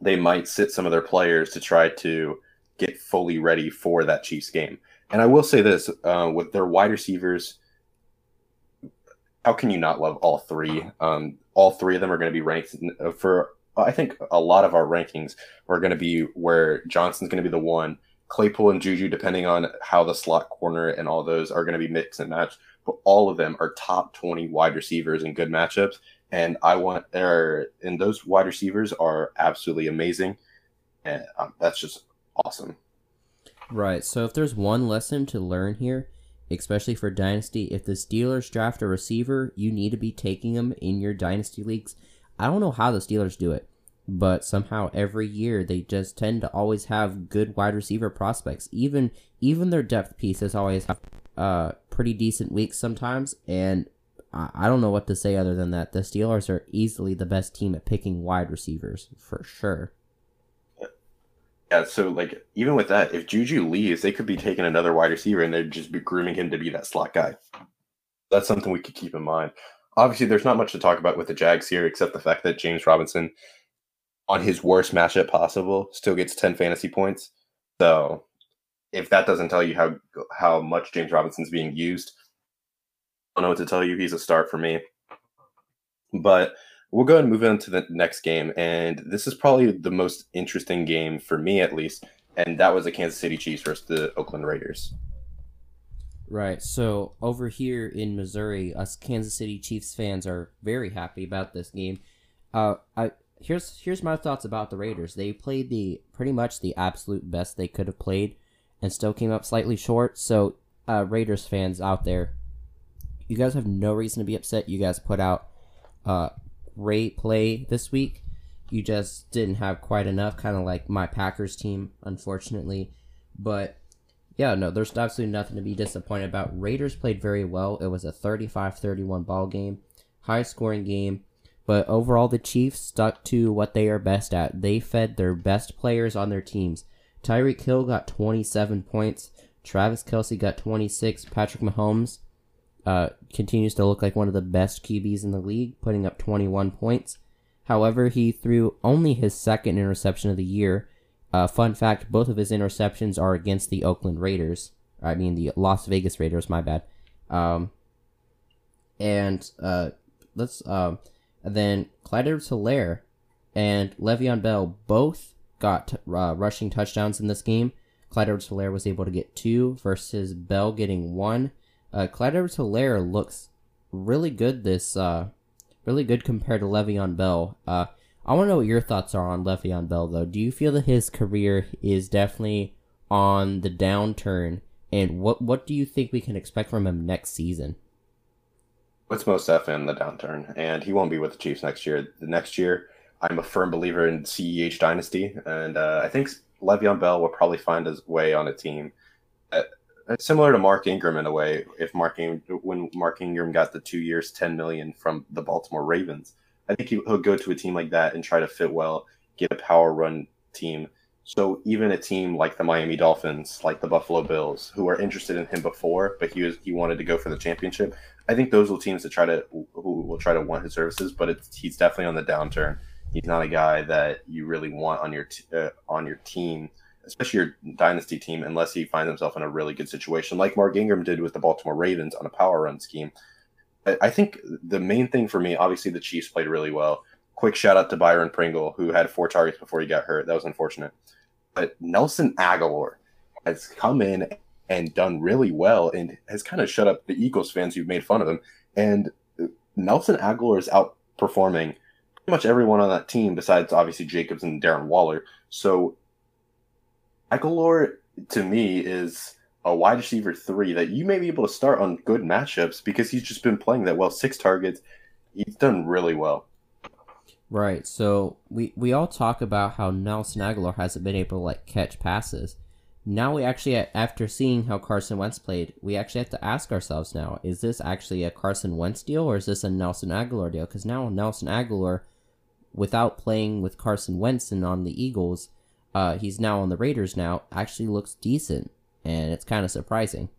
they might sit some of their players to try to get fully ready for that Chiefs game. And I will say this uh, with their wide receivers how can you not love all three? Um, all three of them are going to be ranked uh, for. I think a lot of our rankings are going to be where Johnson's going to be the one. Claypool and Juju, depending on how the slot corner and all those are going to be mixed and matched, but all of them are top 20 wide receivers in good matchups. And I want, er, and those wide receivers are absolutely amazing. And um, that's just awesome. Right. So if there's one lesson to learn here, especially for Dynasty. If the Steelers draft a receiver, you need to be taking them in your Dynasty leagues. I don't know how the Steelers do it, but somehow every year they just tend to always have good wide receiver prospects. Even even their depth pieces always have uh, pretty decent weeks sometimes, and I, I don't know what to say other than that. The Steelers are easily the best team at picking wide receivers for sure. Yeah, so like even with that, if Juju leaves, they could be taking another wide receiver and they'd just be grooming him to be that slot guy. That's something we could keep in mind. obviously there's not much to talk about with the Jags here except the fact that James Robinson, on his worst matchup possible, still gets 10 fantasy points. So if that doesn't tell you how how much James Robinson's being used, I don't know what to tell you. He's a start for me. But we'll go and move on to the next game. And this is probably the most interesting game for me, at least. And that was the Kansas City Chiefs versus the Oakland Raiders. Right. So over here in Missouri, us Kansas City Chiefs fans are very happy about this game. Uh, I here's here's my thoughts about the Raiders. They played the pretty much the absolute best they could have played, and still came up slightly short. So, uh, Raiders fans out there, you guys have no reason to be upset. You guys put out uh, great play this week. You just didn't have quite enough, kind of like my Packers team, unfortunately. But yeah, no, there's absolutely nothing to be disappointed about. Raiders played very well. It was a 35-31 ball game, high scoring game. But overall, the Chiefs stuck to what they are best at. They fed their best players on their teams. Tyreek Hill got 27 points. Travis Kelce got 26. Patrick Mahomes uh, continues to look like one of the best QBs in the league, putting up 21 points. However, he threw only his second interception of the year uh, fun fact: both of his interceptions are against the Oakland Raiders. I mean the Las Vegas Raiders. My bad. Um, and uh, let's um, then Clyde Edwards-Helaire and Le'Veon Bell both got uh, rushing touchdowns in this game. Clyde Edwards-Helaire was able to get two versus Bell getting one. Uh, Clyde Edwards-Helaire looks really good this uh, really good compared to Le'Veon Bell. Uh, I want to know what your thoughts are on Le'Veon Bell, though. Do you feel that his career is definitely on the downturn, and what what do you think we can expect from him next season? What's most in the downturn, and he won't be with the Chiefs next year. The next year, I'm a firm believer in CEH dynasty, and uh, I think Le'Veon Bell will probably find his way on a team. Uh, similar to Mark Ingram in a way. If Mark Ingram, when Mark Ingram got the two years, ten million from the Baltimore Ravens, I think he'll go to a team like that and try to fit well, get a power run team. So even a team like the Miami Dolphins, like the Buffalo Bills, who are interested in him before, but he was he wanted to go for the championship. I think those will teams that try to who will try to want his services, but it's, he's definitely on the downturn. He's not a guy that you really want on your t- uh, on your team, especially your dynasty team, unless he finds himself in a really good situation, like Mark Ingram did with the Baltimore Ravens on a power run scheme. I think the main thing for me, obviously, the Chiefs played really well. Quick shout out to Byron Pringle, who had four targets before he got hurt. That was unfortunate. But Nelson Agholor has come in and done really well and has kind of shut up the Eagles fans who've made fun of him. And Nelson Agholor is outperforming pretty much everyone on that team besides obviously Jacobs and Darren Waller. So Agholor to me is a wide receiver three that you may be able to start on good matchups because he's just been playing that well. Six targets, he's done really well. Right. So we we all talk about how Nelson Agholor hasn't been able to like catch passes. Now we actually, after seeing how Carson Wentz played, we actually have to ask ourselves now: Is this actually a Carson Wentz deal or is this a Nelson Agholor deal? Because now Nelson Agholor, without playing with Carson Wentz and on the Eagles, uh, he's now on the Raiders. Now actually looks decent and it's kind of surprising.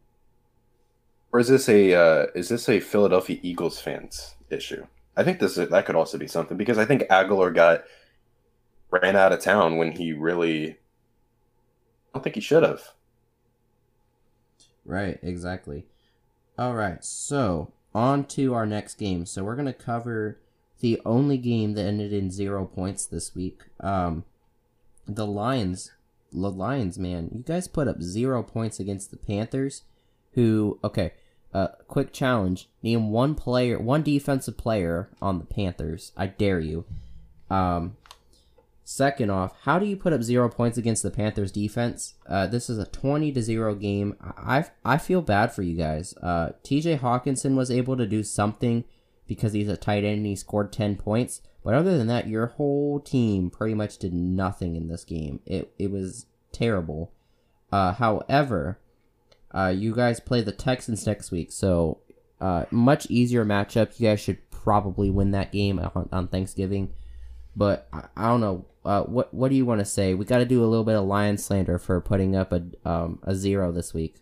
Or is this a uh, is this a Philadelphia Eagles fans issue? I think this that could also be something because I think Agholor got ran out of town when he really I don't think he should have. Right, exactly. All right, so on to our next game. So we're gonna cover the only game that ended in zero points this week. Um, the Lions the Lions, man, you guys put up zero points against the Panthers, who okay. Uh, quick challenge: name one player, one defensive player on the Panthers. I dare you. Um, second off, how do you put up zero points against the Panthers defense? Uh, this is a twenty to zero game. I I feel bad for you guys. Uh, T.J. Hockenson was able to do something because he's a tight end and he scored ten points. But other than that, your whole team pretty much did nothing in this game. It it was terrible. Uh, however, uh, you guys play the Texans next week, so uh, much easier matchup. You guys should probably win that game on, on Thanksgiving. But I, I don't know. Uh, what what do you want to say? We got to do a little bit of lion slander for putting up a um, a zero this week.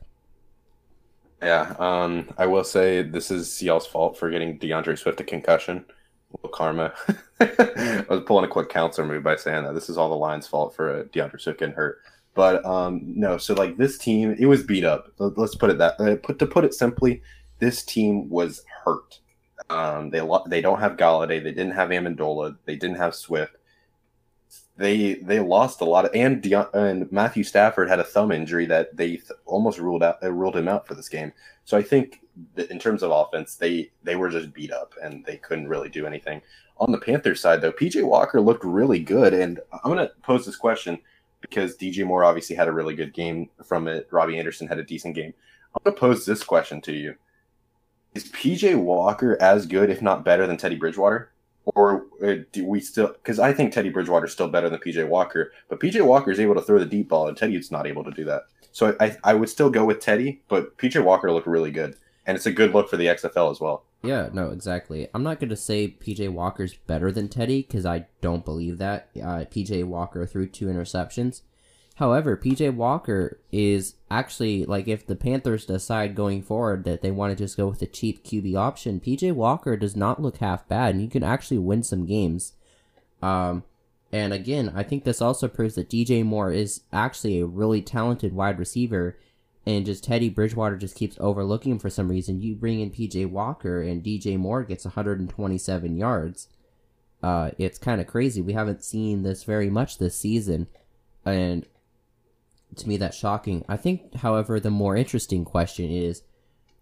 Yeah, um, I will say this is y'all's fault for getting D'Andre Swift a concussion. Little karma. I was pulling a quick counselor move by saying that this is all the Lions' fault for uh, D'Andre Swift getting hurt. But um, no, so like this team, it was beat up. Let's put it that. Uh, put to put it simply, this team was hurt. Um, they lo- they don't have Golladay. They didn't have Amendola. They didn't have Swift. They they lost a lot of and and Matthew Stafford had a thumb injury that they th- almost ruled out uh, ruled him out for this game. So I think in terms of offense, they they were just beat up and they couldn't really do anything. On the Panthers side, though, PJ Walker looked really good, and I'm going to pose this question because DJ Moore obviously had a really good game from it. Robbie Anderson had a decent game. I'm going to pose this question to you. Is PJ Walker as good, if not better, than Teddy Bridgewater? Or uh, do we still, because I think Teddy Bridgewater is still better than PJ Walker, but PJ Walker is able to throw the deep ball, and Teddy Teddy's not able to do that. So I, I would still go with Teddy, but PJ Walker looked really good. And it's a good look for the XFL as well. Yeah, no, exactly. I'm not going to say PJ Walker's better than Teddy because I don't believe that. Uh, PJ Walker threw two interceptions. However, PJ Walker is actually like if the Panthers decide going forward that they want to just go with a cheap QB option, PJ Walker does not look half bad, and you can actually win some games. Um, and again, I think this also proves that DJ Moore is actually a really talented wide receiver and just Teddy Bridgewater just keeps overlooking him for some reason. You bring in PJ Walker and DJ Moore gets 127 yards. Uh, it's kind of crazy. We haven't seen this very much this season, and to me that's shocking. I think, however, the more interesting question is,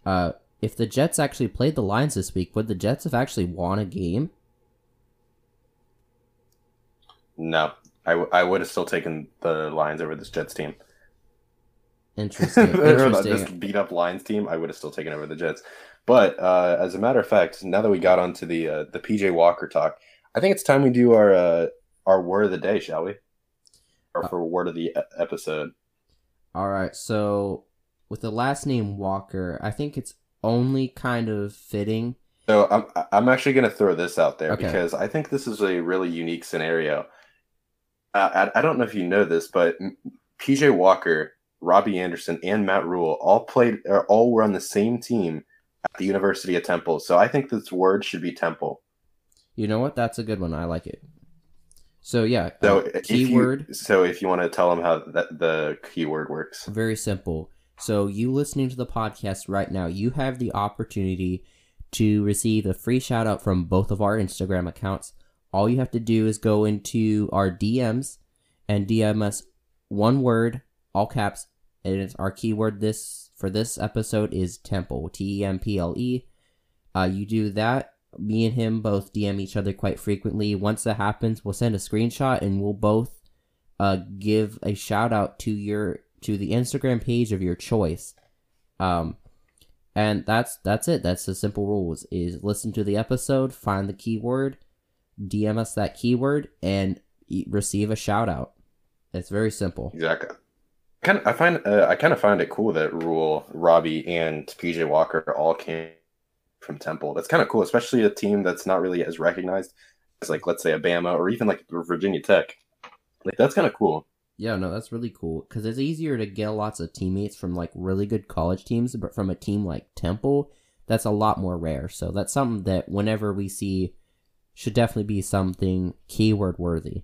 uh, if the Jets actually played the Lions this week, would the Jets have actually won a game? No, I, w- I would have still taken the Lions over this Jets team. Interesting. Interesting. this beat up Lions team, I would have still taken over the Jets. But uh, as a matter of fact, now that we got onto the uh, the PJ Walker talk, I think it's time we do our uh, our word of the day, shall we? Or for word of the episode. All right. So with the last name Walker, I think it's only kind of fitting. So I'm I'm actually going to throw this out there okay. because I think this is a really unique scenario. Uh, I, I don't know if you know this, but PJ Walker Robbie Anderson, and Matt Rhule all played, or all were on the same team at the University of Temple. So I think this word should be Temple. You know what? That's a good one. I like it. So yeah, so uh, keyword. You, so if you want to tell them how that the keyword works, very simple. So you listening to the podcast right now, you have the opportunity to receive a free shout out from both of our Instagram accounts. All you have to do is go into our DMs and DM us one word all caps. And it's our keyword this for this episode is temple. T E M P L E. Uh, you do that. Me and him both DM each other quite frequently. Once that happens, we'll send a screenshot and we'll both uh, give a shout out to your to the Instagram page of your choice. Um, and that's that's it. That's the simple rules: is listen to the episode, find the keyword, DM us that keyword, and receive a shout out. It's very simple. Exactly kind of, I find uh, I kind of find it cool that Rhule, Robbie, and PJ Walker all came from Temple. That's kind of cool, especially a team that's not really as recognized as like let's say Alabama or even like Virginia Tech. Like that's kind of cool. Yeah, no, that's really cool because it's easier to get lots of teammates from like really good college teams, but from a team like Temple, that's a lot more rare. So that's something that whenever we see, should definitely be something keyword worthy.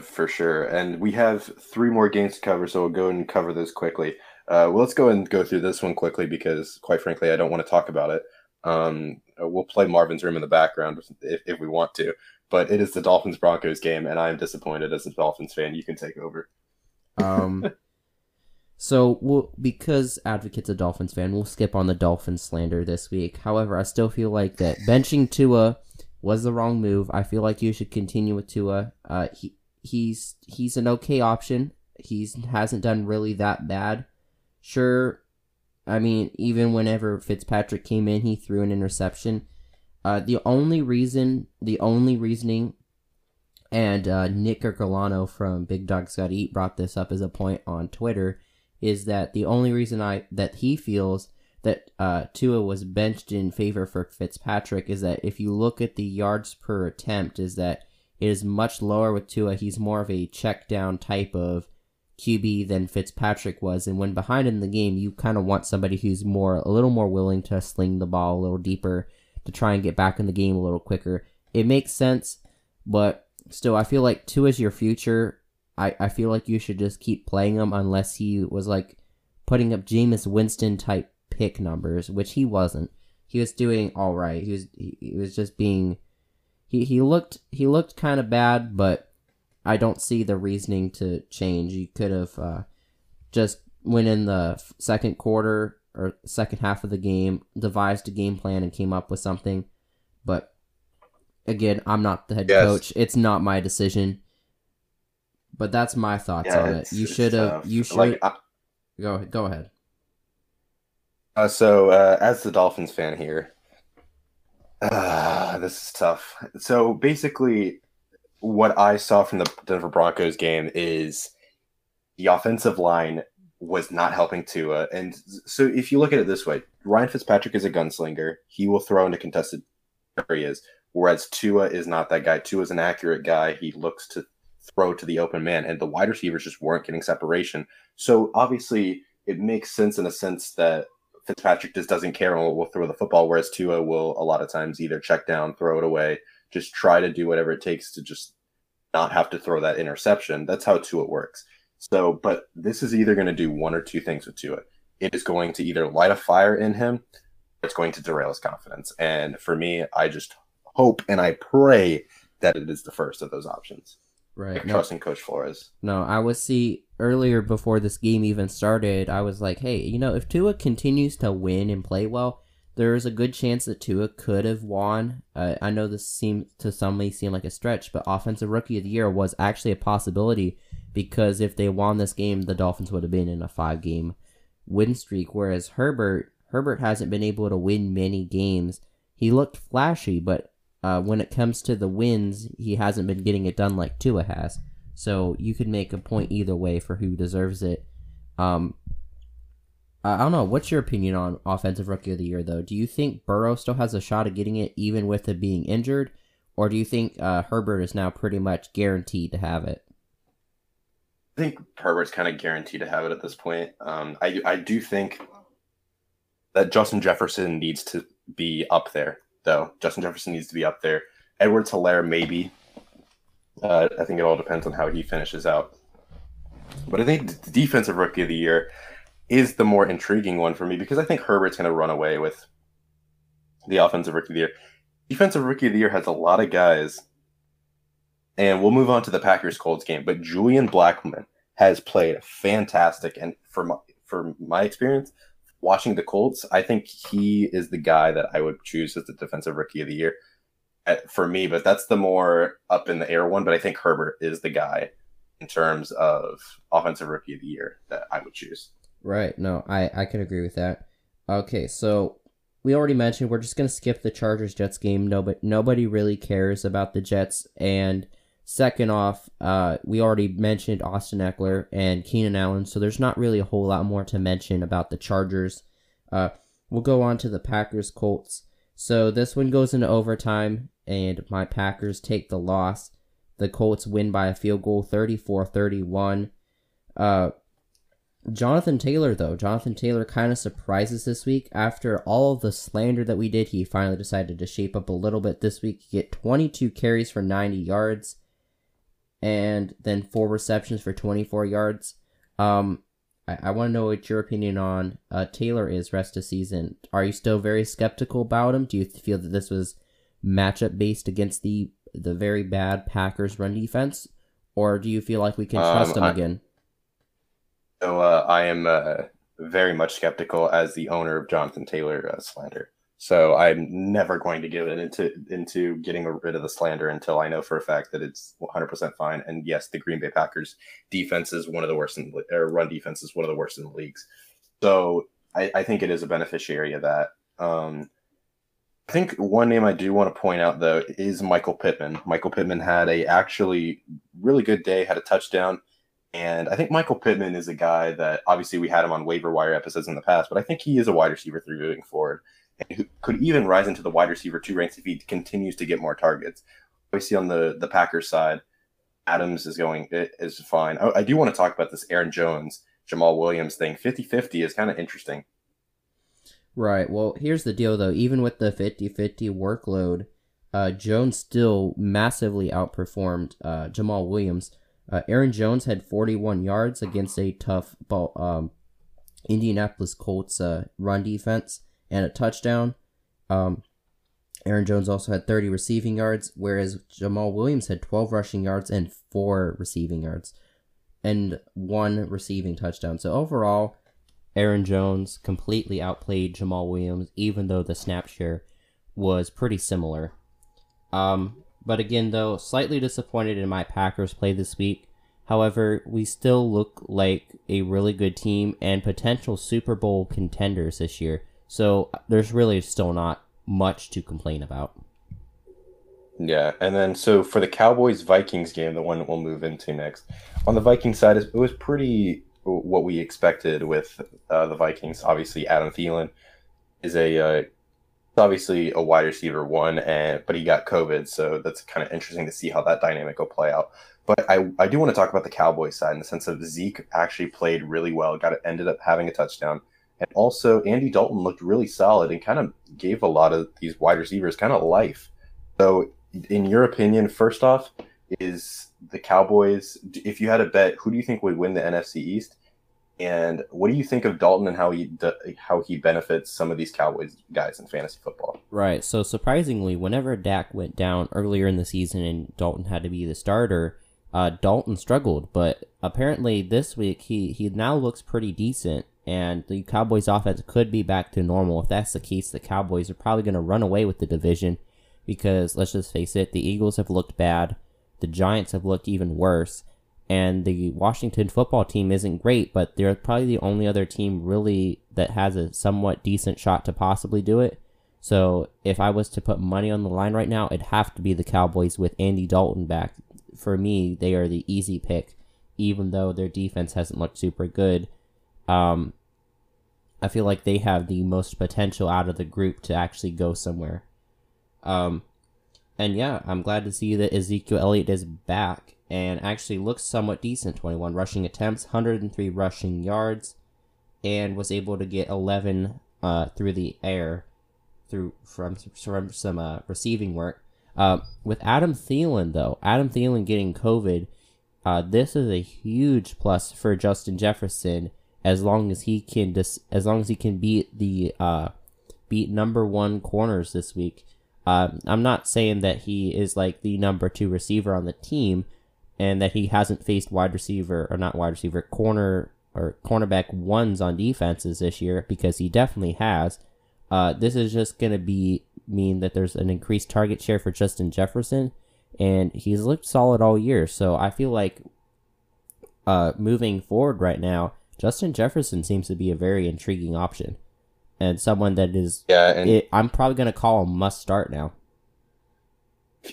For sure. And we have three more games to cover, so we'll go and cover those quickly. Uh, well, let's go and go through this one quickly because, quite frankly, I don't want to talk about it. Um, we'll play Marvin's Room in the background if, if we want to, but it is the Dolphins Broncos game, and I am disappointed as a Dolphins fan. You can take over. Um, so we'll, because Advocate's a Dolphins fan, we'll skip on the Dolphins slander this week. However, I still feel like that benching Tua was the wrong move. I feel like you should continue with Tua. Uh, he he's he's an okay option. He's hasn't done really that bad. Sure, I mean even whenever Fitzpatrick came in, he threw an interception. Uh, the only reason, the only reasoning, and uh, Nick Ercolano from Big Dogs Gotta Eat brought this up as a point on Twitter, is that the only reason I that he feels that uh, Tua was benched in favor for Fitzpatrick is that if you look at the yards per attempt, is that is much lower with Tua. He's more of a check down type of QB than Fitzpatrick was, and when behind in the game, you kind of want somebody who's more a little more willing to sling the ball a little deeper to try and get back in the game a little quicker. It makes sense, but still, I feel like Tua is your future. I, I feel like you should just keep playing him unless he was like putting up Jameis Winston type pick numbers, which he wasn't. He was doing all right. He was he, he was just being he, he looked he looked kind of bad, but I don't see the reasoning to change. You could have uh, just went in the second quarter or second half of the game, devised a game plan, and came up with something. But again, I'm not the head yes. coach. It's not my decision. But that's my thoughts yeah, on it. You should have. You should. Like, I, go go ahead. Uh, so, uh, as the Dolphins fan here, uh, this is tough. So basically, what I saw from the Denver Broncos game is the offensive line was not helping Tua. And so if you look at it this way, Ryan Fitzpatrick is a gunslinger. He will throw into contested areas, whereas Tua is not that guy. Tua is an accurate guy. He looks to throw to the open man, and the wide receivers just weren't getting separation. So obviously, it makes sense in a sense that Fitzpatrick just doesn't care and will, throw the football, whereas Tua will a lot of times either check down, throw it away, just try to do whatever it takes to just not have to throw that interception. That's how Tua works. So, but this is either going to do one or two things with Tua. It is going to either light a fire in him, it's going to derail his confidence. And for me, I just hope and I pray that it is the first of those options. Right. Like no, trusting Coach Flores. No, I was see earlier before this game even started. I was like, hey, you know, if Tua continues to win and play well, there's a good chance that Tua could have won. Uh, I know this seems to some may seem like a stretch, but offensive rookie of the year was actually a possibility because if they won this game, the Dolphins would have been in a five game win streak. Whereas Herbert, Herbert hasn't been able to win many games. He looked flashy, but uh, when it comes to the wins, he hasn't been getting it done like Tua has. So you could make a point either way for who deserves it. Um, I don't know. What's your opinion on offensive rookie of the year, though? Do you think Burrow still has a shot of getting it, even with it being injured, or do you think uh, Herbert is now pretty much guaranteed to have it? I think Herbert's kind of guaranteed to have it at this point. Um, I I do think that Justin Jefferson needs to be up there, though. Justin Jefferson needs to be up there. Edwards Helaire maybe. Uh, I think it all depends on how he finishes out. But I think the defensive rookie of the year is the more intriguing one for me because I think Herbert's going to run away with the offensive rookie of the year. Defensive rookie of the year has a lot of guys and we'll move on to the Packers Colts game. But Julian Blackmon has played fantastic, and for my, for my experience watching the Colts, I think he is the guy that I would choose as the defensive rookie of the year for me. But that's the more up in the air one. But I think Herbert is the guy in terms of offensive rookie of the year that I would choose. Right. No, I I can agree with that. Okay, so we already mentioned we're just gonna skip the Chargers Jets game. Nobody nobody really cares about the Jets and Second off, uh, we already mentioned Austin Ekeler and Keenan Allen, so there's not really a whole lot more to mention about the Chargers. Uh, we'll go on to the Packers Colts. So this one goes into overtime, and my Packers take the loss. The Colts win by a field goal, 34 31. Uh, Jonathan Taylor, though, Jonathan Taylor kind of surprises this week. After all the slander that we did, he finally decided to shape up a little bit this week. Get 22 carries for 90 yards and then four receptions for 24 yards. Um, I, I want to know what your opinion on uh, Taylor is rest of season. Are you still very skeptical about him? Do you feel that this was matchup based against the the very bad Packers run defense, or do you feel like we can trust um, him I, again? So uh, I am uh, very much skeptical as the owner of Jonathan Taylor uh, slander. So I'm never going to give it into into getting rid of the slander until I know for a fact that it's 100% fine. And yes, the Green Bay Packers defense is one of the worst in or run defense is one of the worst in the leagues. So I, I think it is a beneficiary of that. Um, I think one name I do want to point out though is Michael Pittman. Michael Pittman had a actually really good day, had a touchdown. And I think Michael Pittman is a guy that obviously we had him on waiver wire episodes in the past, but I think he is a wide receiver three moving forward and who could even rise into the wide receiver two ranks if he continues to get more targets. We see on the the Packers side, Adams is going is fine. I, I do want to talk about this Aaron Jones Jamaal Williams thing. 50-50 is kind of interesting. Right. Well, here's the deal though. Even with the 50-50 workload, uh, Jones still massively outperformed uh, Jamaal Williams. Uh, Aaron Jones had 41 yards against a tough ball, um, Indianapolis Colts uh, run defense and a touchdown. Um, Aaron Jones also had 30 receiving yards, whereas Jamaal Williams had 12 rushing yards and four receiving yards and one receiving touchdown. So overall, Aaron Jones completely outplayed Jamaal Williams, even though the snap share was pretty similar. Um, but again, though, slightly disappointed in my Packers play this week. However, we still look like a really good team and potential Super Bowl contenders this year. So there's really still not much to complain about. Yeah, and then so for the Cowboys Vikings game, the one we'll move into next, on the Viking side, it was pretty what we expected with uh, the Vikings. Obviously, Adam Thielen is a uh, obviously a wide receiver one, and but he got COVID, so that's kind of interesting to see how that dynamic will play out. But I, I do want to talk about the Cowboys side in the sense of Zeke actually played really well, got ended up having a touchdown, and also Andy Dalton looked really solid and kind of gave a lot of these wide receivers kind of life. So, in your opinion, first off, is the Cowboys? If you had a bet, who do you think would win the NFC East? And what do you think of Dalton and how he how he benefits some of these Cowboys guys in fantasy football? Right. So surprisingly, whenever Dak went down earlier in the season and Dalton had to be the starter, uh, Dalton struggled. But apparently this week he he now looks pretty decent, and the Cowboys offense could be back to normal. If that's the case, the Cowboys are probably going to run away with the division because let's just face it, the Eagles have looked bad, the Giants have looked even worse and the Washington football team isn't great, but they're probably the only other team really that has a somewhat decent shot to possibly do it. So if I was to put money on the line right now, it'd have to be the Cowboys with Andy Dalton back. For me, they are the easy pick, even though their defense hasn't looked super good. Um, I feel like they have the most potential out of the group to actually go somewhere. Um, and yeah, I'm glad to see that Ezekiel Elliott is back and actually looks somewhat decent 21 rushing attempts, 103 rushing yards, and was able to get 11 uh, through the air through from, from some uh, receiving work. Uh, with Adam Thielen, though, Adam Thielen getting COVID, uh, this is a huge plus for Justin Jefferson as long as he can dis- as long as he can beat the uh, beat number one corners this week. Uh, I'm not saying that he is like the number two receiver on the team, and that he hasn't faced wide receiver or not wide receiver corner or cornerback ones on defenses this year because he definitely has. Uh, this is just to be mean that there's an increased target share for Justin Jefferson, and he's looked solid all year. So I feel like uh, moving forward right now, Justin Jefferson seems to be a very intriguing option and someone that is. Yeah, and it, I'm probably going to call him must start now.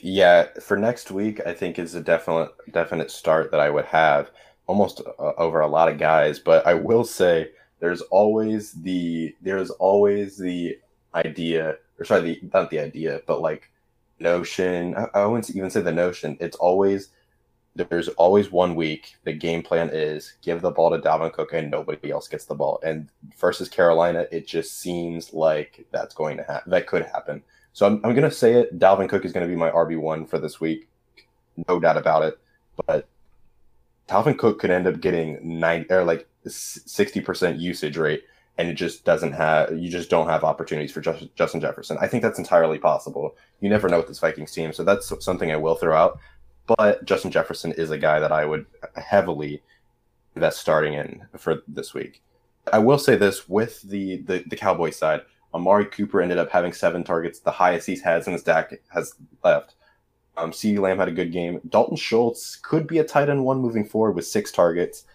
Yeah, for next week, I think is a definite definite start that I would have almost uh, over a lot of guys. But I will say there's always the there's always the idea, or sorry, the not the idea, but like notion. I, I wouldn't even say the notion. It's always there's always one week. The game plan is give the ball to Dalvin Cook and nobody else gets the ball. And versus Carolina, it just seems like that's going to happen. That could happen. So I'm, I'm going to say it. Dalvin Cook is going to be my RB1 for this week. No doubt about it. But Dalvin Cook could end up getting nine or like 60% usage rate and it just doesn't have you just don't have opportunities for Justin Jefferson. I think that's entirely possible. You never know with this Vikings team, so that's something I will throw out. But Justin Jefferson is a guy that I would heavily invest starting in for this week. I will say this with the the, the Cowboy side, Amari Cooper ended up having seven targets, the highest he's had since Dak has left. Um, CeeDee Lamb had a good game. Dalton Schultz could be a tight end one moving forward with six targets.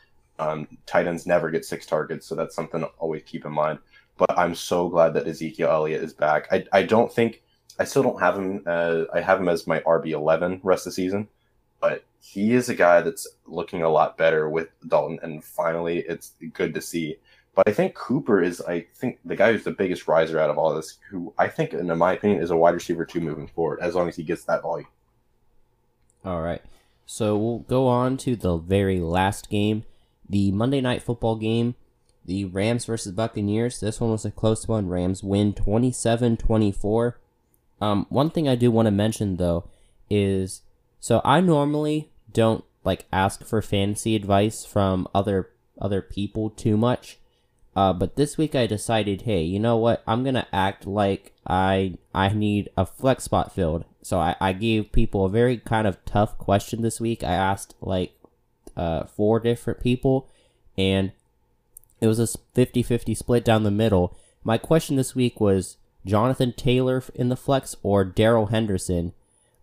Um, tight ends never get six targets, so that's something to always keep in mind. But I'm so glad that Ezekiel Elliott is back. I, I don't think I still don't have him. Uh, I have him as my RB eleven rest of the season, but he is a guy that's looking a lot better with Dalton, and finally, it's good to see. But I think Cooper is, I think, the guy who's the biggest riser out of all this, who I think, in my opinion, is a wide receiver too moving forward, as long as he gets that volume. All right. So we'll go on to the very last game, the Monday Night Football game, the Rams versus Buccaneers. This one was a close one. Rams win 27 24. Um, one thing I do want to mention though is so I normally don't like ask for fantasy advice from other other people too much. Uh, but this week I decided, hey, you know what? I'm gonna act like I I need a flex spot filled. So I, I gave people a very kind of tough question this week. I asked like uh, four different people, and it was a 50-50 split down the middle. My question this week was Jonathan Taylor in the flex or Darrell Henderson.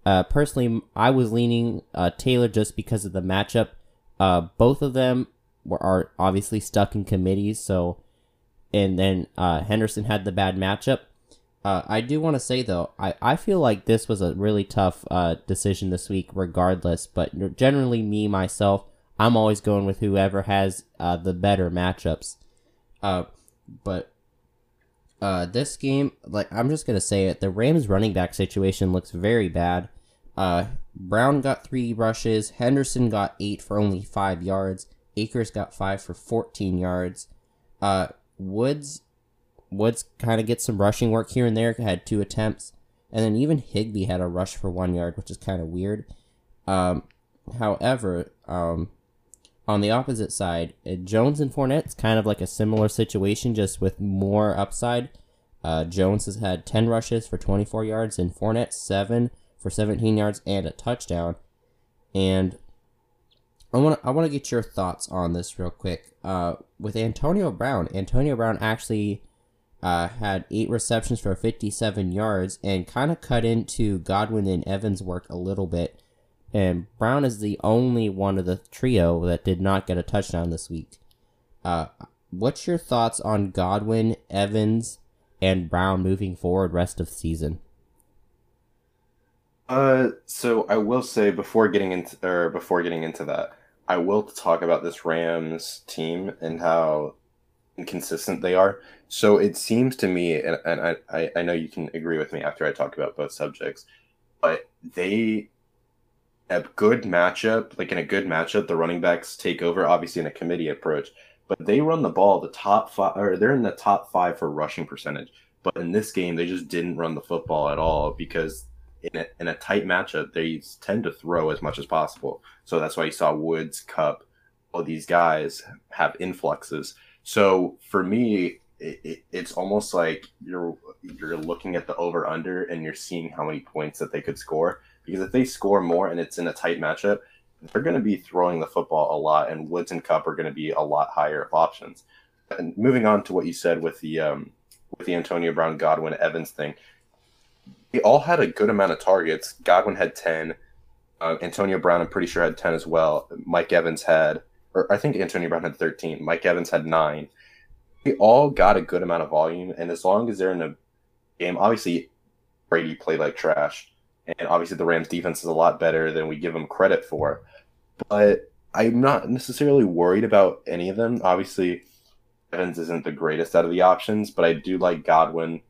Uh, personally, I was leaning uh, Taylor just because of the matchup. Uh, both of them were are obviously stuck in committees, so and then uh, Henderson had the bad matchup. Uh, I do want to say though, I, I feel like this was a really tough uh, decision this week, regardless. But generally, me myself, I'm always going with whoever has uh, the better matchups. Uh, but uh, this game, like I'm just gonna say it, the Rams running back situation looks very bad. Uh, Brown got three rushes, Henderson got eight for only five yards, Akers got five for 14 yards. Uh, Woods Woods kind of gets some rushing work here and there. Had two attempts, and then even Higbee had a rush for one yard, which is kind of weird. Um, however, um, on the opposite side, uh, Jones and Fournette's kind of like a similar situation, just with more upside. Uh, Jones has had 10 rushes for 24 yards, and Fournette 7 for 17 yards and a touchdown. And I want to I want to get your thoughts on this real quick. Uh, with Antonio Brown, Antonio Brown actually uh, had eight receptions for 57 yards and kind of cut into Godwin and Evans' work a little bit. And Brown is the only one of the trio that did not get a touchdown this week. Uh, what's your thoughts on Godwin, Evans, and Brown moving forward rest of season? Uh, so I will say before getting into or before getting into that, I will talk about this Rams team and how inconsistent they are. So it seems to me, and, and I, I know you can agree with me after I talk about both subjects, but they a good matchup, like in a good matchup, the running backs take over, obviously in a committee approach, but they run the ball the top five, or they're in the top five for rushing percentage. But in this game, they just didn't run the football at all because in a, in a tight matchup, they tend to throw as much as possible. So that's why you saw Woods, Kupp, all these guys have influxes. So for me, it, it, it's almost like you're you're looking at the over under and you're seeing how many points that they could score. Because if they score more and it's in a tight matchup, they're going to be throwing the football a lot, and Woods and Kupp are going to be a lot higher of options. And moving on to what you said with the um, with the Antonio Brown Godwin Evans thing, they all had a good amount of targets. Godwin had 10. Uh, Antonio Brown, I'm pretty sure, had 10 as well. Mike Evans had, or I think Antonio Brown had 13. Mike Evans had 9. They all got a good amount of volume. And as long as they're in a game, obviously, Brady played like trash. And obviously, the Rams defense is a lot better than we give them credit for. But I'm not necessarily worried about any of them. Obviously, Evans isn't the greatest out of the options, but I do like Godwin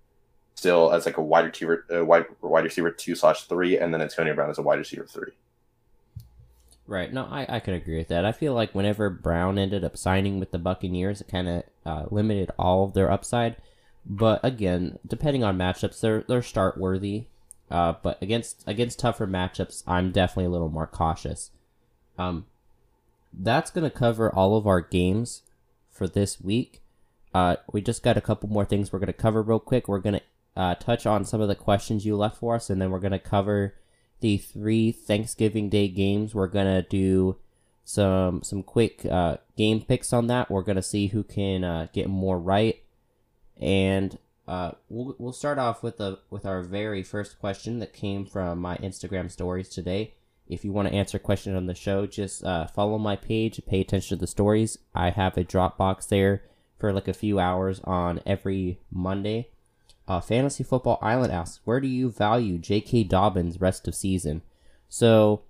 still as like a wide receiver, uh, wide wide receiver two slash three, and then Antonio Brown as a wide receiver three. Right. No, I, I could agree with that. I feel like whenever Brown ended up signing with the Buccaneers, it kind of uh, limited all of their upside. But again, depending on matchups, they're they're start worthy. Uh, but against against tougher matchups, I'm definitely a little more cautious. Um, that's gonna cover all of our games for this week. Uh, we just got a couple more things we're gonna cover real quick. We're gonna uh, touch on some of the questions you left for us, and then we're to cover the three Thanksgiving Day games. We're to do some some quick uh, game picks on that. We're to see who can uh, get more right, and uh, we'll we'll start off with the with our very first question that came from my Instagram stories today. If you want to answer a question on the show, just uh, follow my page, pay attention to the stories. I have a Dropbox there for like a few hours on every Monday uh, Fantasy Football Island asks, where do you value J.K. Dobbins rest of season? So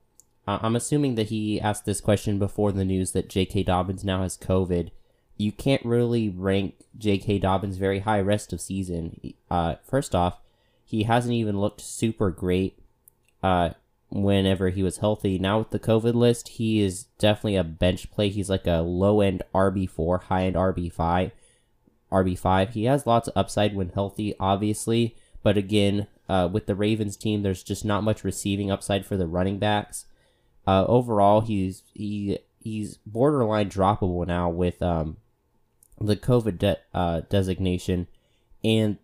uh, I'm assuming that he asked this question before the news that J.K. Dobbins now has COVID. You can't really rank J.K. Dobbins very high rest of season. Uh, first off, he hasn't even looked super great. Uh, whenever he was healthy. Now with the COVID list, he is definitely a bench play. He's like a low end RB four, high end RB five. RB five. He has lots of upside when healthy, obviously, but again, uh, with the Ravens team, there's just not much receiving upside for the running backs. Uh, overall, he's he he's borderline droppable now with um, the COVID de- uh, designation, and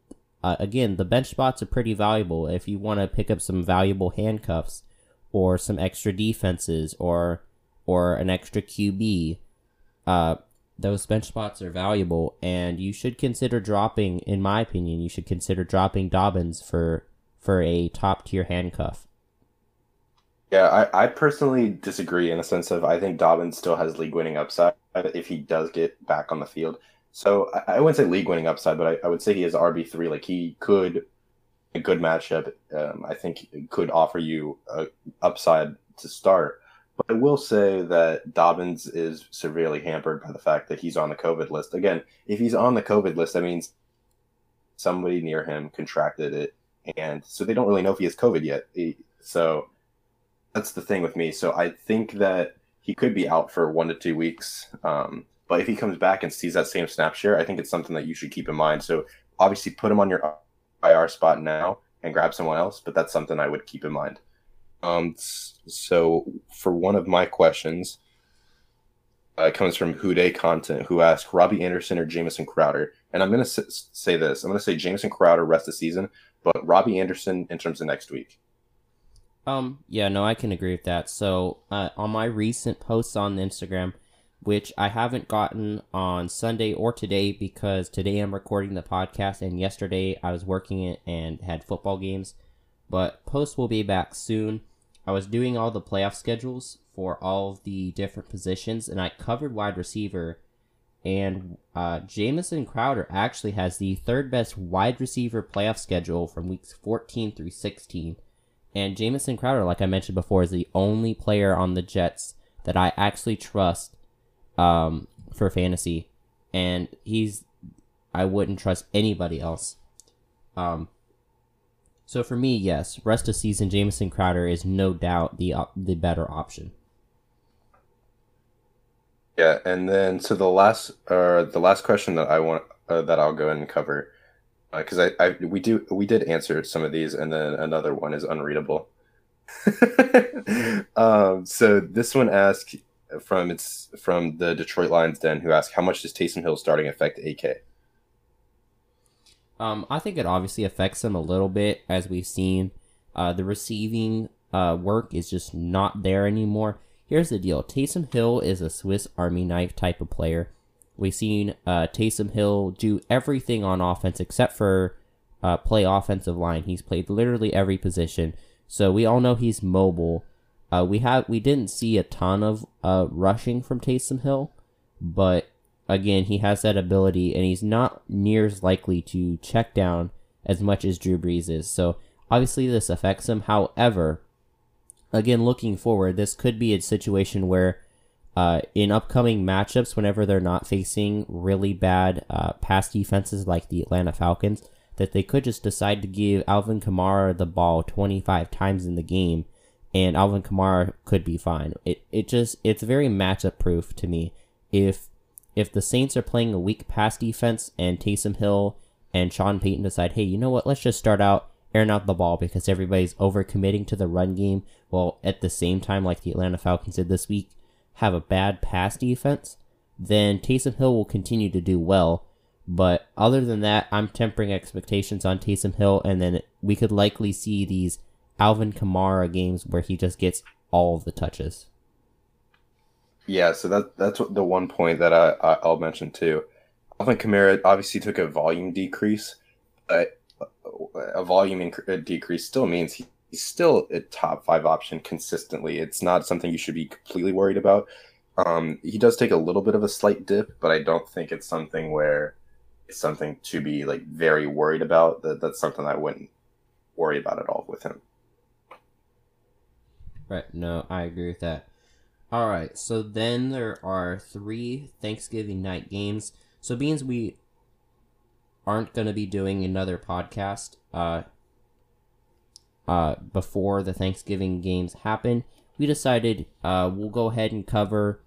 uh, again, the bench spots are pretty valuable if you want to pick up some valuable handcuffs or some extra defenses or or an extra QB. Uh, those bench spots are valuable, and you should consider dropping. In my opinion, you should consider dropping Dobbins for for a top tier handcuff. Yeah, I, I personally disagree in the sense of I think Dobbins still has league winning upside if he does get back on the field. So I, I wouldn't say league winning upside, but I, I would say he has RB three. Like he could a good matchup. Um, I think could offer you a upside to start. But I will say that Dobbins is severely hampered by the fact that he's on the COVID list. Again, if he's on the COVID list, that means somebody near him contracted it, and so they don't really know if he has COVID yet. So that's the thing with me. So I think that he could be out for one to two weeks. Um, but if he comes back and sees that same snap share, I think it's something that you should keep in mind. So obviously, put him on your IR spot now and grab someone else, but that's something I would keep in mind. Um, so for one of my questions, uh, it comes from Hude Content, who asked Robbie Anderson or Jamison Crowder, and I'm going to s- say this: I'm going to say Jamison Crowder rest the season, but Robbie Anderson in terms of next week. Um, yeah, no, I can agree with that. So, uh, on my recent posts on Instagram, which I haven't gotten on Sunday or today because today I'm recording the podcast and yesterday I was working it and had football games. But post will be back soon. I was doing all the playoff schedules for all of the different positions and I covered wide receiver. And uh, Jamison Crowder actually has the third best wide receiver playoff schedule from weeks 14 through 16. And Jamison Crowder, like I mentioned before, is the only player on the Jets that I actually trust um, for fantasy, and he's I wouldn't trust anybody else. Um, so for me, yes, rest of season Jamison Crowder is no doubt the uh, the better option. Yeah, and then so the last uh the last question that I want uh, that I'll go and cover because uh, I, I we do we did answer some of these and then another one is unreadable. um, so this one asks from it's from the Detroit Lions Den who asked how much does Taysom Hill starting affect AK? Um, I think it obviously affects him a little bit as we've seen. Uh, the receiving uh, work is just not there anymore. Here's the deal: Taysom Hill is a Swiss Army knife type of player. We've seen uh, Taysom Hill do everything on offense except for uh, play offensive line. He's played literally every position, so we all know he's mobile. Uh, we have we didn't see a ton of uh, rushing from Taysom Hill, but again, he has that ability, and he's not near as likely to check down as much as Drew Brees is. So obviously, this affects him. However, again, looking forward, this could be a situation where. Uh, in upcoming matchups, whenever they're not facing really bad uh, pass defenses like the Atlanta Falcons, that they could just decide to give Alvin Kamara the ball 25 times in the game and Alvin Kamara could be fine. It it just it's very matchup proof to me. If if the Saints are playing a weak pass defense and Taysom Hill and Sean Payton decide, hey, you know what, let's just start out airing out the ball because everybody's overcommitting to the run game, while at the same time, like the Atlanta Falcons did this week, have a bad pass defense, then Taysom Hill will continue to do well. But other than that, I'm tempering expectations on Taysom Hill, and then we could likely see these Alvin Kamara games where he just gets all of the touches. Yeah, so that that's the one point that I, I will mention too. Alvin Kamara obviously took a volume decrease, but a volume inc- decrease still means he, still a top five option consistently. It's not something you should be completely worried about. Um, he does take a little bit of a slight dip, but I don't think it's something where it's something to be like very worried about. That that's something I wouldn't worry about at all with him. Right. No, I agree with that. All right. So then there are three Thanksgiving night games. So beans we aren't going to be doing another podcast. Uh, uh, before the Thanksgiving games happen, we decided uh, we'll go ahead and cover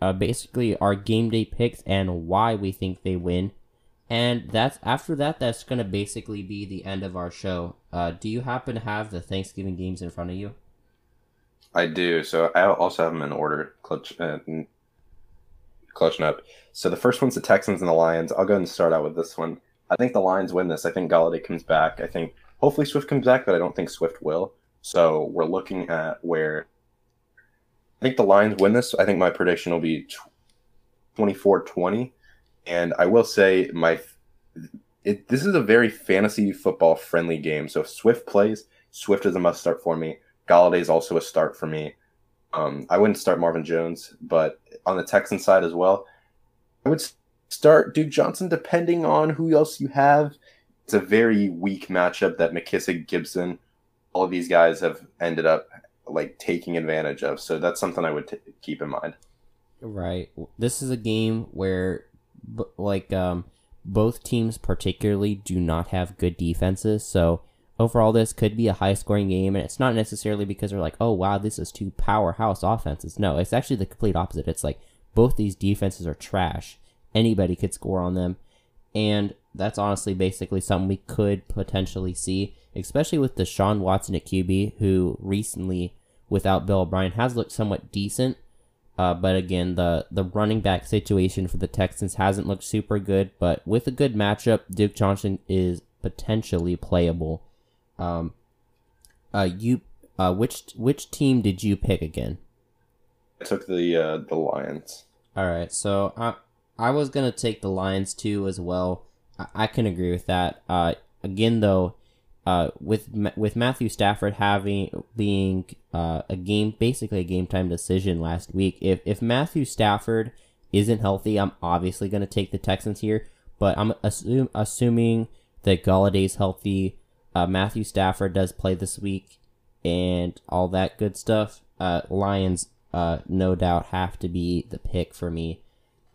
uh, basically our game day picks and why we think they win. And that's after that. That's gonna basically be the end of our show. Uh, do you happen to have the Thanksgiving games in front of you? I do. So I also have them in order, clutch, uh, clutching up. So the first one's the Texans and the Lions. I'll go ahead and start out with this one. I think the Lions win this. I think Golladay comes back. I think hopefully Swift comes back, but I don't think Swift will. So we're looking at where I think the Lions win this. I think my prediction will be 24 20. And I will say, my it, this is a very fantasy football friendly game. So if Swift plays, Swift is a must start for me. Golladay is also a start for me. Um, I wouldn't start Marvin Jones, but on the Texan side as well, I would start Duke Johnson depending on who else you have. It's a very weak matchup that McKissic, Gibson, all of these guys have ended up like taking advantage of. So that's something I would t- keep in mind. Right. This is a game where, like, um, both teams particularly do not have good defenses. So overall, this could be a high scoring game, and it's not necessarily because they're like, oh wow, this is two powerhouse offenses. No, it's actually the complete opposite. It's like both these defenses are trash. Anybody could score on them, and that's honestly basically something we could potentially see, especially with Deshaun Watson at QB, who recently, without Bill O'Brien, has looked somewhat decent. Uh, but again, the the running back situation for the Texans hasn't looked super good. But with a good matchup, Duke Johnson is potentially playable. Um, uh, you, uh, which which team did you pick again? I took the uh, the Lions. All right, so I I was gonna take the Lions too as well. I, can agree with that. Uh, again though, uh, with with Matthew Stafford having being uh, a game basically a game time decision last week. If if Matthew Stafford isn't healthy, I'm obviously going to take the Texans here. But I'm assume, assuming that Golladay's healthy. Uh, Matthew Stafford does play this week, and all that good stuff. Uh, Lions, uh, no doubt, have to be the pick for me.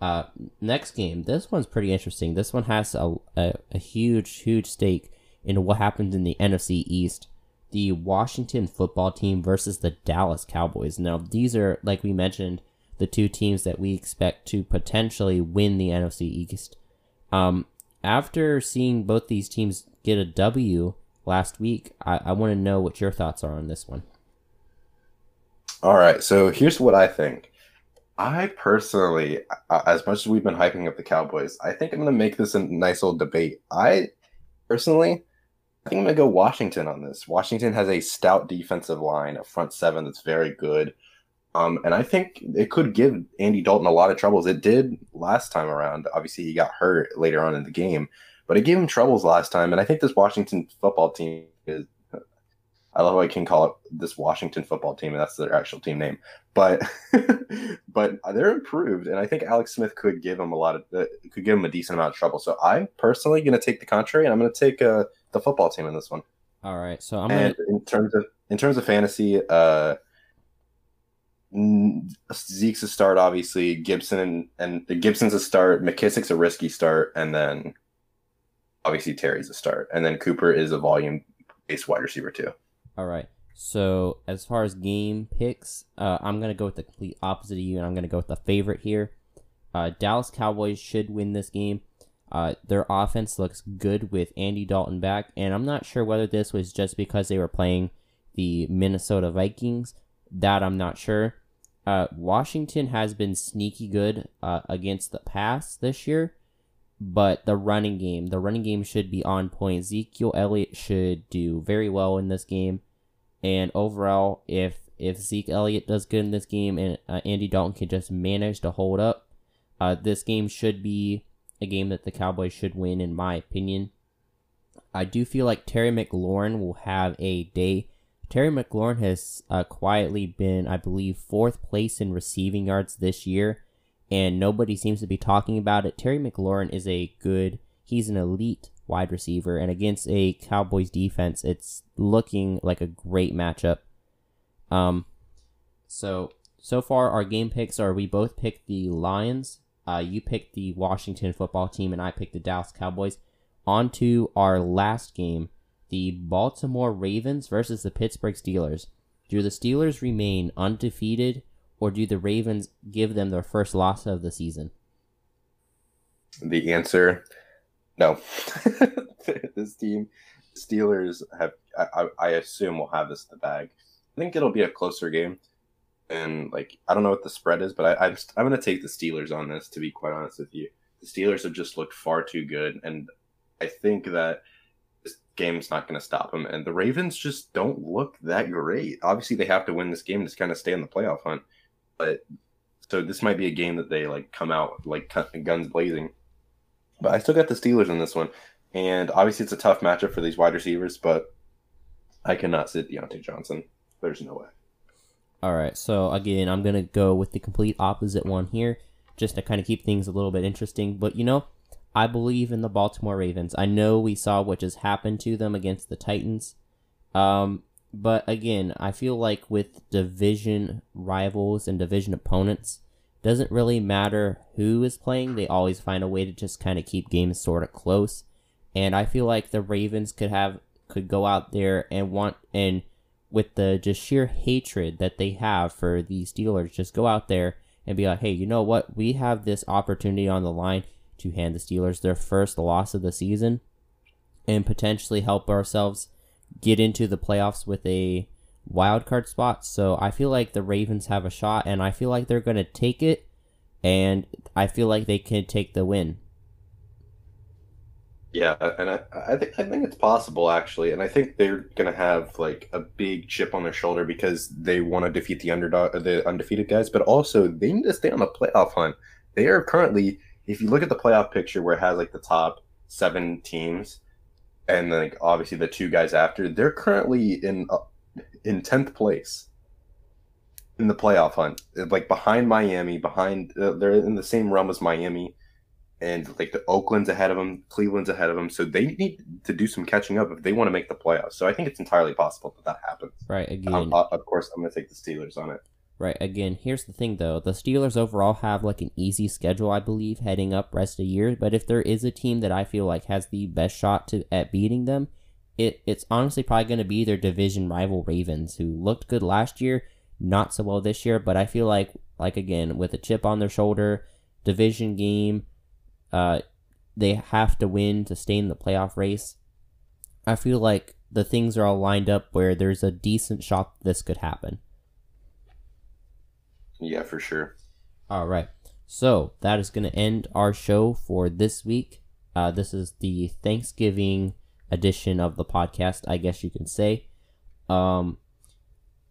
Uh, next game, this one's pretty interesting. This one has a, a, a huge, huge stake in what happens in the NFC East. The Washington football team versus the Dallas Cowboys. Now, these are, like we mentioned, the two teams that we expect to potentially win the NFC East. Um, after seeing both these teams get a W last week, I, I want to know what your thoughts are on this one. All right, so here's what I think. I personally, as much as we've been hyping up the Cowboys, I think I'm going to make this a nice little debate. I personally, I think I'm going to go Washington on this. Washington has a stout defensive line, a front seven that's very good. Um, and I think it could give Andy Dalton a lot of troubles. It did last time around. Obviously, he got hurt later on in the game, but it gave him troubles last time. And I think this Washington football team is. I love how I can call it this Washington football team, and that's their actual team name. But but they're improved, and I think Alex Smith could give them a lot of uh, could give them a decent amount of trouble. So I'm personally going to take the contrary, and I'm going to take uh, the football team in this one. All right. So I'm and gonna... in terms of in terms of fantasy, uh, Zeke's a start, obviously. Gibson and, and Gibson's a start. McKissic's a risky start, and then obviously Terry's a start, and then Cooper is a volume based wide receiver too. All right. So as far as game picks, uh, I'm gonna go with the complete opposite of you, and I'm gonna go with the favorite here. Uh, Dallas Cowboys should win this game. Uh, their offense looks good with Andy Dalton back, and I'm not sure whether this was just because they were playing the Minnesota Vikings. That I'm not sure. Uh, Washington has been sneaky good uh, against the pass this year, but the running game, the running game should be on point. Ezekiel Elliott should do very well in this game, and overall, if if Zeke Elliott does good in this game and uh, Andy Dalton can just manage to hold up, uh, this game should be a game that the Cowboys should win, in my opinion. I do feel like Terry McLaurin will have a day. Terry McLaurin has uh, quietly been, I believe, fourth place in receiving yards this year, and nobody seems to be talking about it. Terry McLaurin is a good, he's an elite wide receiver, and against a Cowboys defense, it's looking like a great matchup. Um, so so far our game picks are we both picked the Lions uh, you picked the Washington football team, and I picked the Dallas Cowboys. On to our last game, the Baltimore Ravens versus the Pittsburgh Steelers. Do the Steelers remain undefeated, or do the Ravens give them their first loss of the season? The answer, no. this team, Steelers have, I, I assume, will have this in the bag. I think it'll be a closer game, and like I don't know what the spread is, but I, I'm I'm gonna take the Steelers on this. To be quite honest with you, the Steelers have just looked far too good, and I think that this game's not going to stop them. And the Ravens just don't look that great. Obviously, they have to win this game to kind of stay in the playoff hunt, but so this might be a game that they like come out like guns blazing. But I still got the Steelers in this one, and obviously it's a tough matchup for these wide receivers, but I cannot sit Diontae Johnson. There's no way. All right, so again, I'm gonna go with the complete opposite one here, just to kind of keep things a little bit interesting. But you know, I believe in the Baltimore Ravens. I know we saw what just happened to them against the Titans. Um, but again, I feel like with division rivals and division opponents, doesn't really matter who is playing. They always find a way to just kind of keep games sort of close. And I feel like the Ravens could have could go out there and want and with the just sheer hatred that they have for the Steelers, just go out there and be like, hey, you know what? We have this opportunity on the line to hand the Steelers their first loss of the season and potentially help ourselves get into the playoffs with a wild card spot. So I feel like the Ravens have a shot and I feel like they're going to take it and I feel like they can take the win. Yeah, and I, I think I think it's possible actually, and I think they're gonna have like a big chip on their shoulder because they want to defeat the underdog, the undefeated guys, but also they need to stay on the playoff hunt. They are currently if you look at the playoff picture where it has like the top seven teams and like obviously the two guys after, they're currently in uh, in tenth place in the playoff hunt, like behind Miami, behind uh, they're in the same realm as Miami, and like the Oakland's ahead of them, Cleveland's ahead of them, so they need to do some catching up if they want to make the playoffs. So I think it's entirely possible that that happens. Right. Again, um, uh, of course, I'm going to take the Steelers on it. Right. Again, here's the thing though. The Steelers overall have like an easy schedule, I believe, heading up rest of the year. But if there is a team that I feel like has the best shot to at beating them, it it's honestly probably going to be their division rival Ravens, who looked good last year, not so well this year. But I feel like like again with a chip on their shoulder, division game, uh, they have to win to stay in the playoff race. I feel like the things are all lined up where there's a decent shot this could happen. Yeah, for sure. All right. So that is going to end our show for this week. Uh, this is the Thanksgiving edition of the podcast, I guess you can say. Um,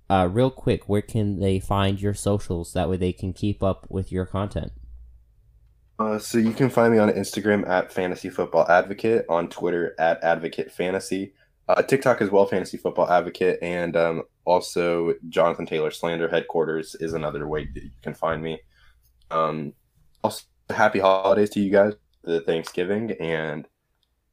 uh, real quick, where can they find your socials? That way they can keep up with your content. Uh, so you can find me on Instagram at Fantasy Football Advocate, on Twitter at Advocate Fantasy, uh, TikTok as well, Fantasy Football Advocate, and um, also Jonathan Taylor Slander headquarters is another way that you can find me. Um, also, happy holidays to you guys, the Thanksgiving, and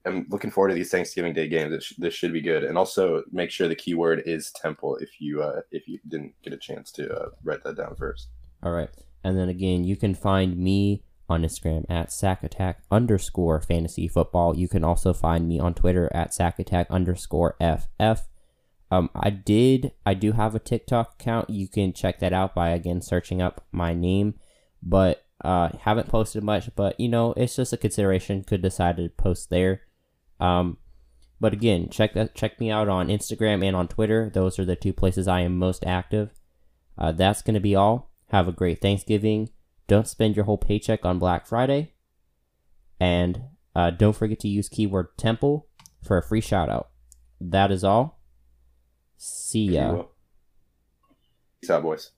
I'm looking forward to these Thanksgiving Day games. Sh- this should be good, and also make sure the keyword is temple if you uh, if you didn't get a chance to uh, write that down first. All right, and then again, you can find me on Instagram at sackattack underscore fantasy football. You can also find me on Twitter at sackattack underscore ff. Um, I did, I do have a TikTok account. You can check that out by again searching up my name, but uh, haven't posted much. But you know, it's just a consideration. Could decide to post there. Um, but again, check that, check me out on Instagram and on Twitter. Those are the two places I am most active. Uh, that's gonna be all. Have a great Thanksgiving don't spend your whole paycheck on Black Friday. And uh, don't forget to use keyword temple for a free shout out. That is all. See ya. Peace out, boys.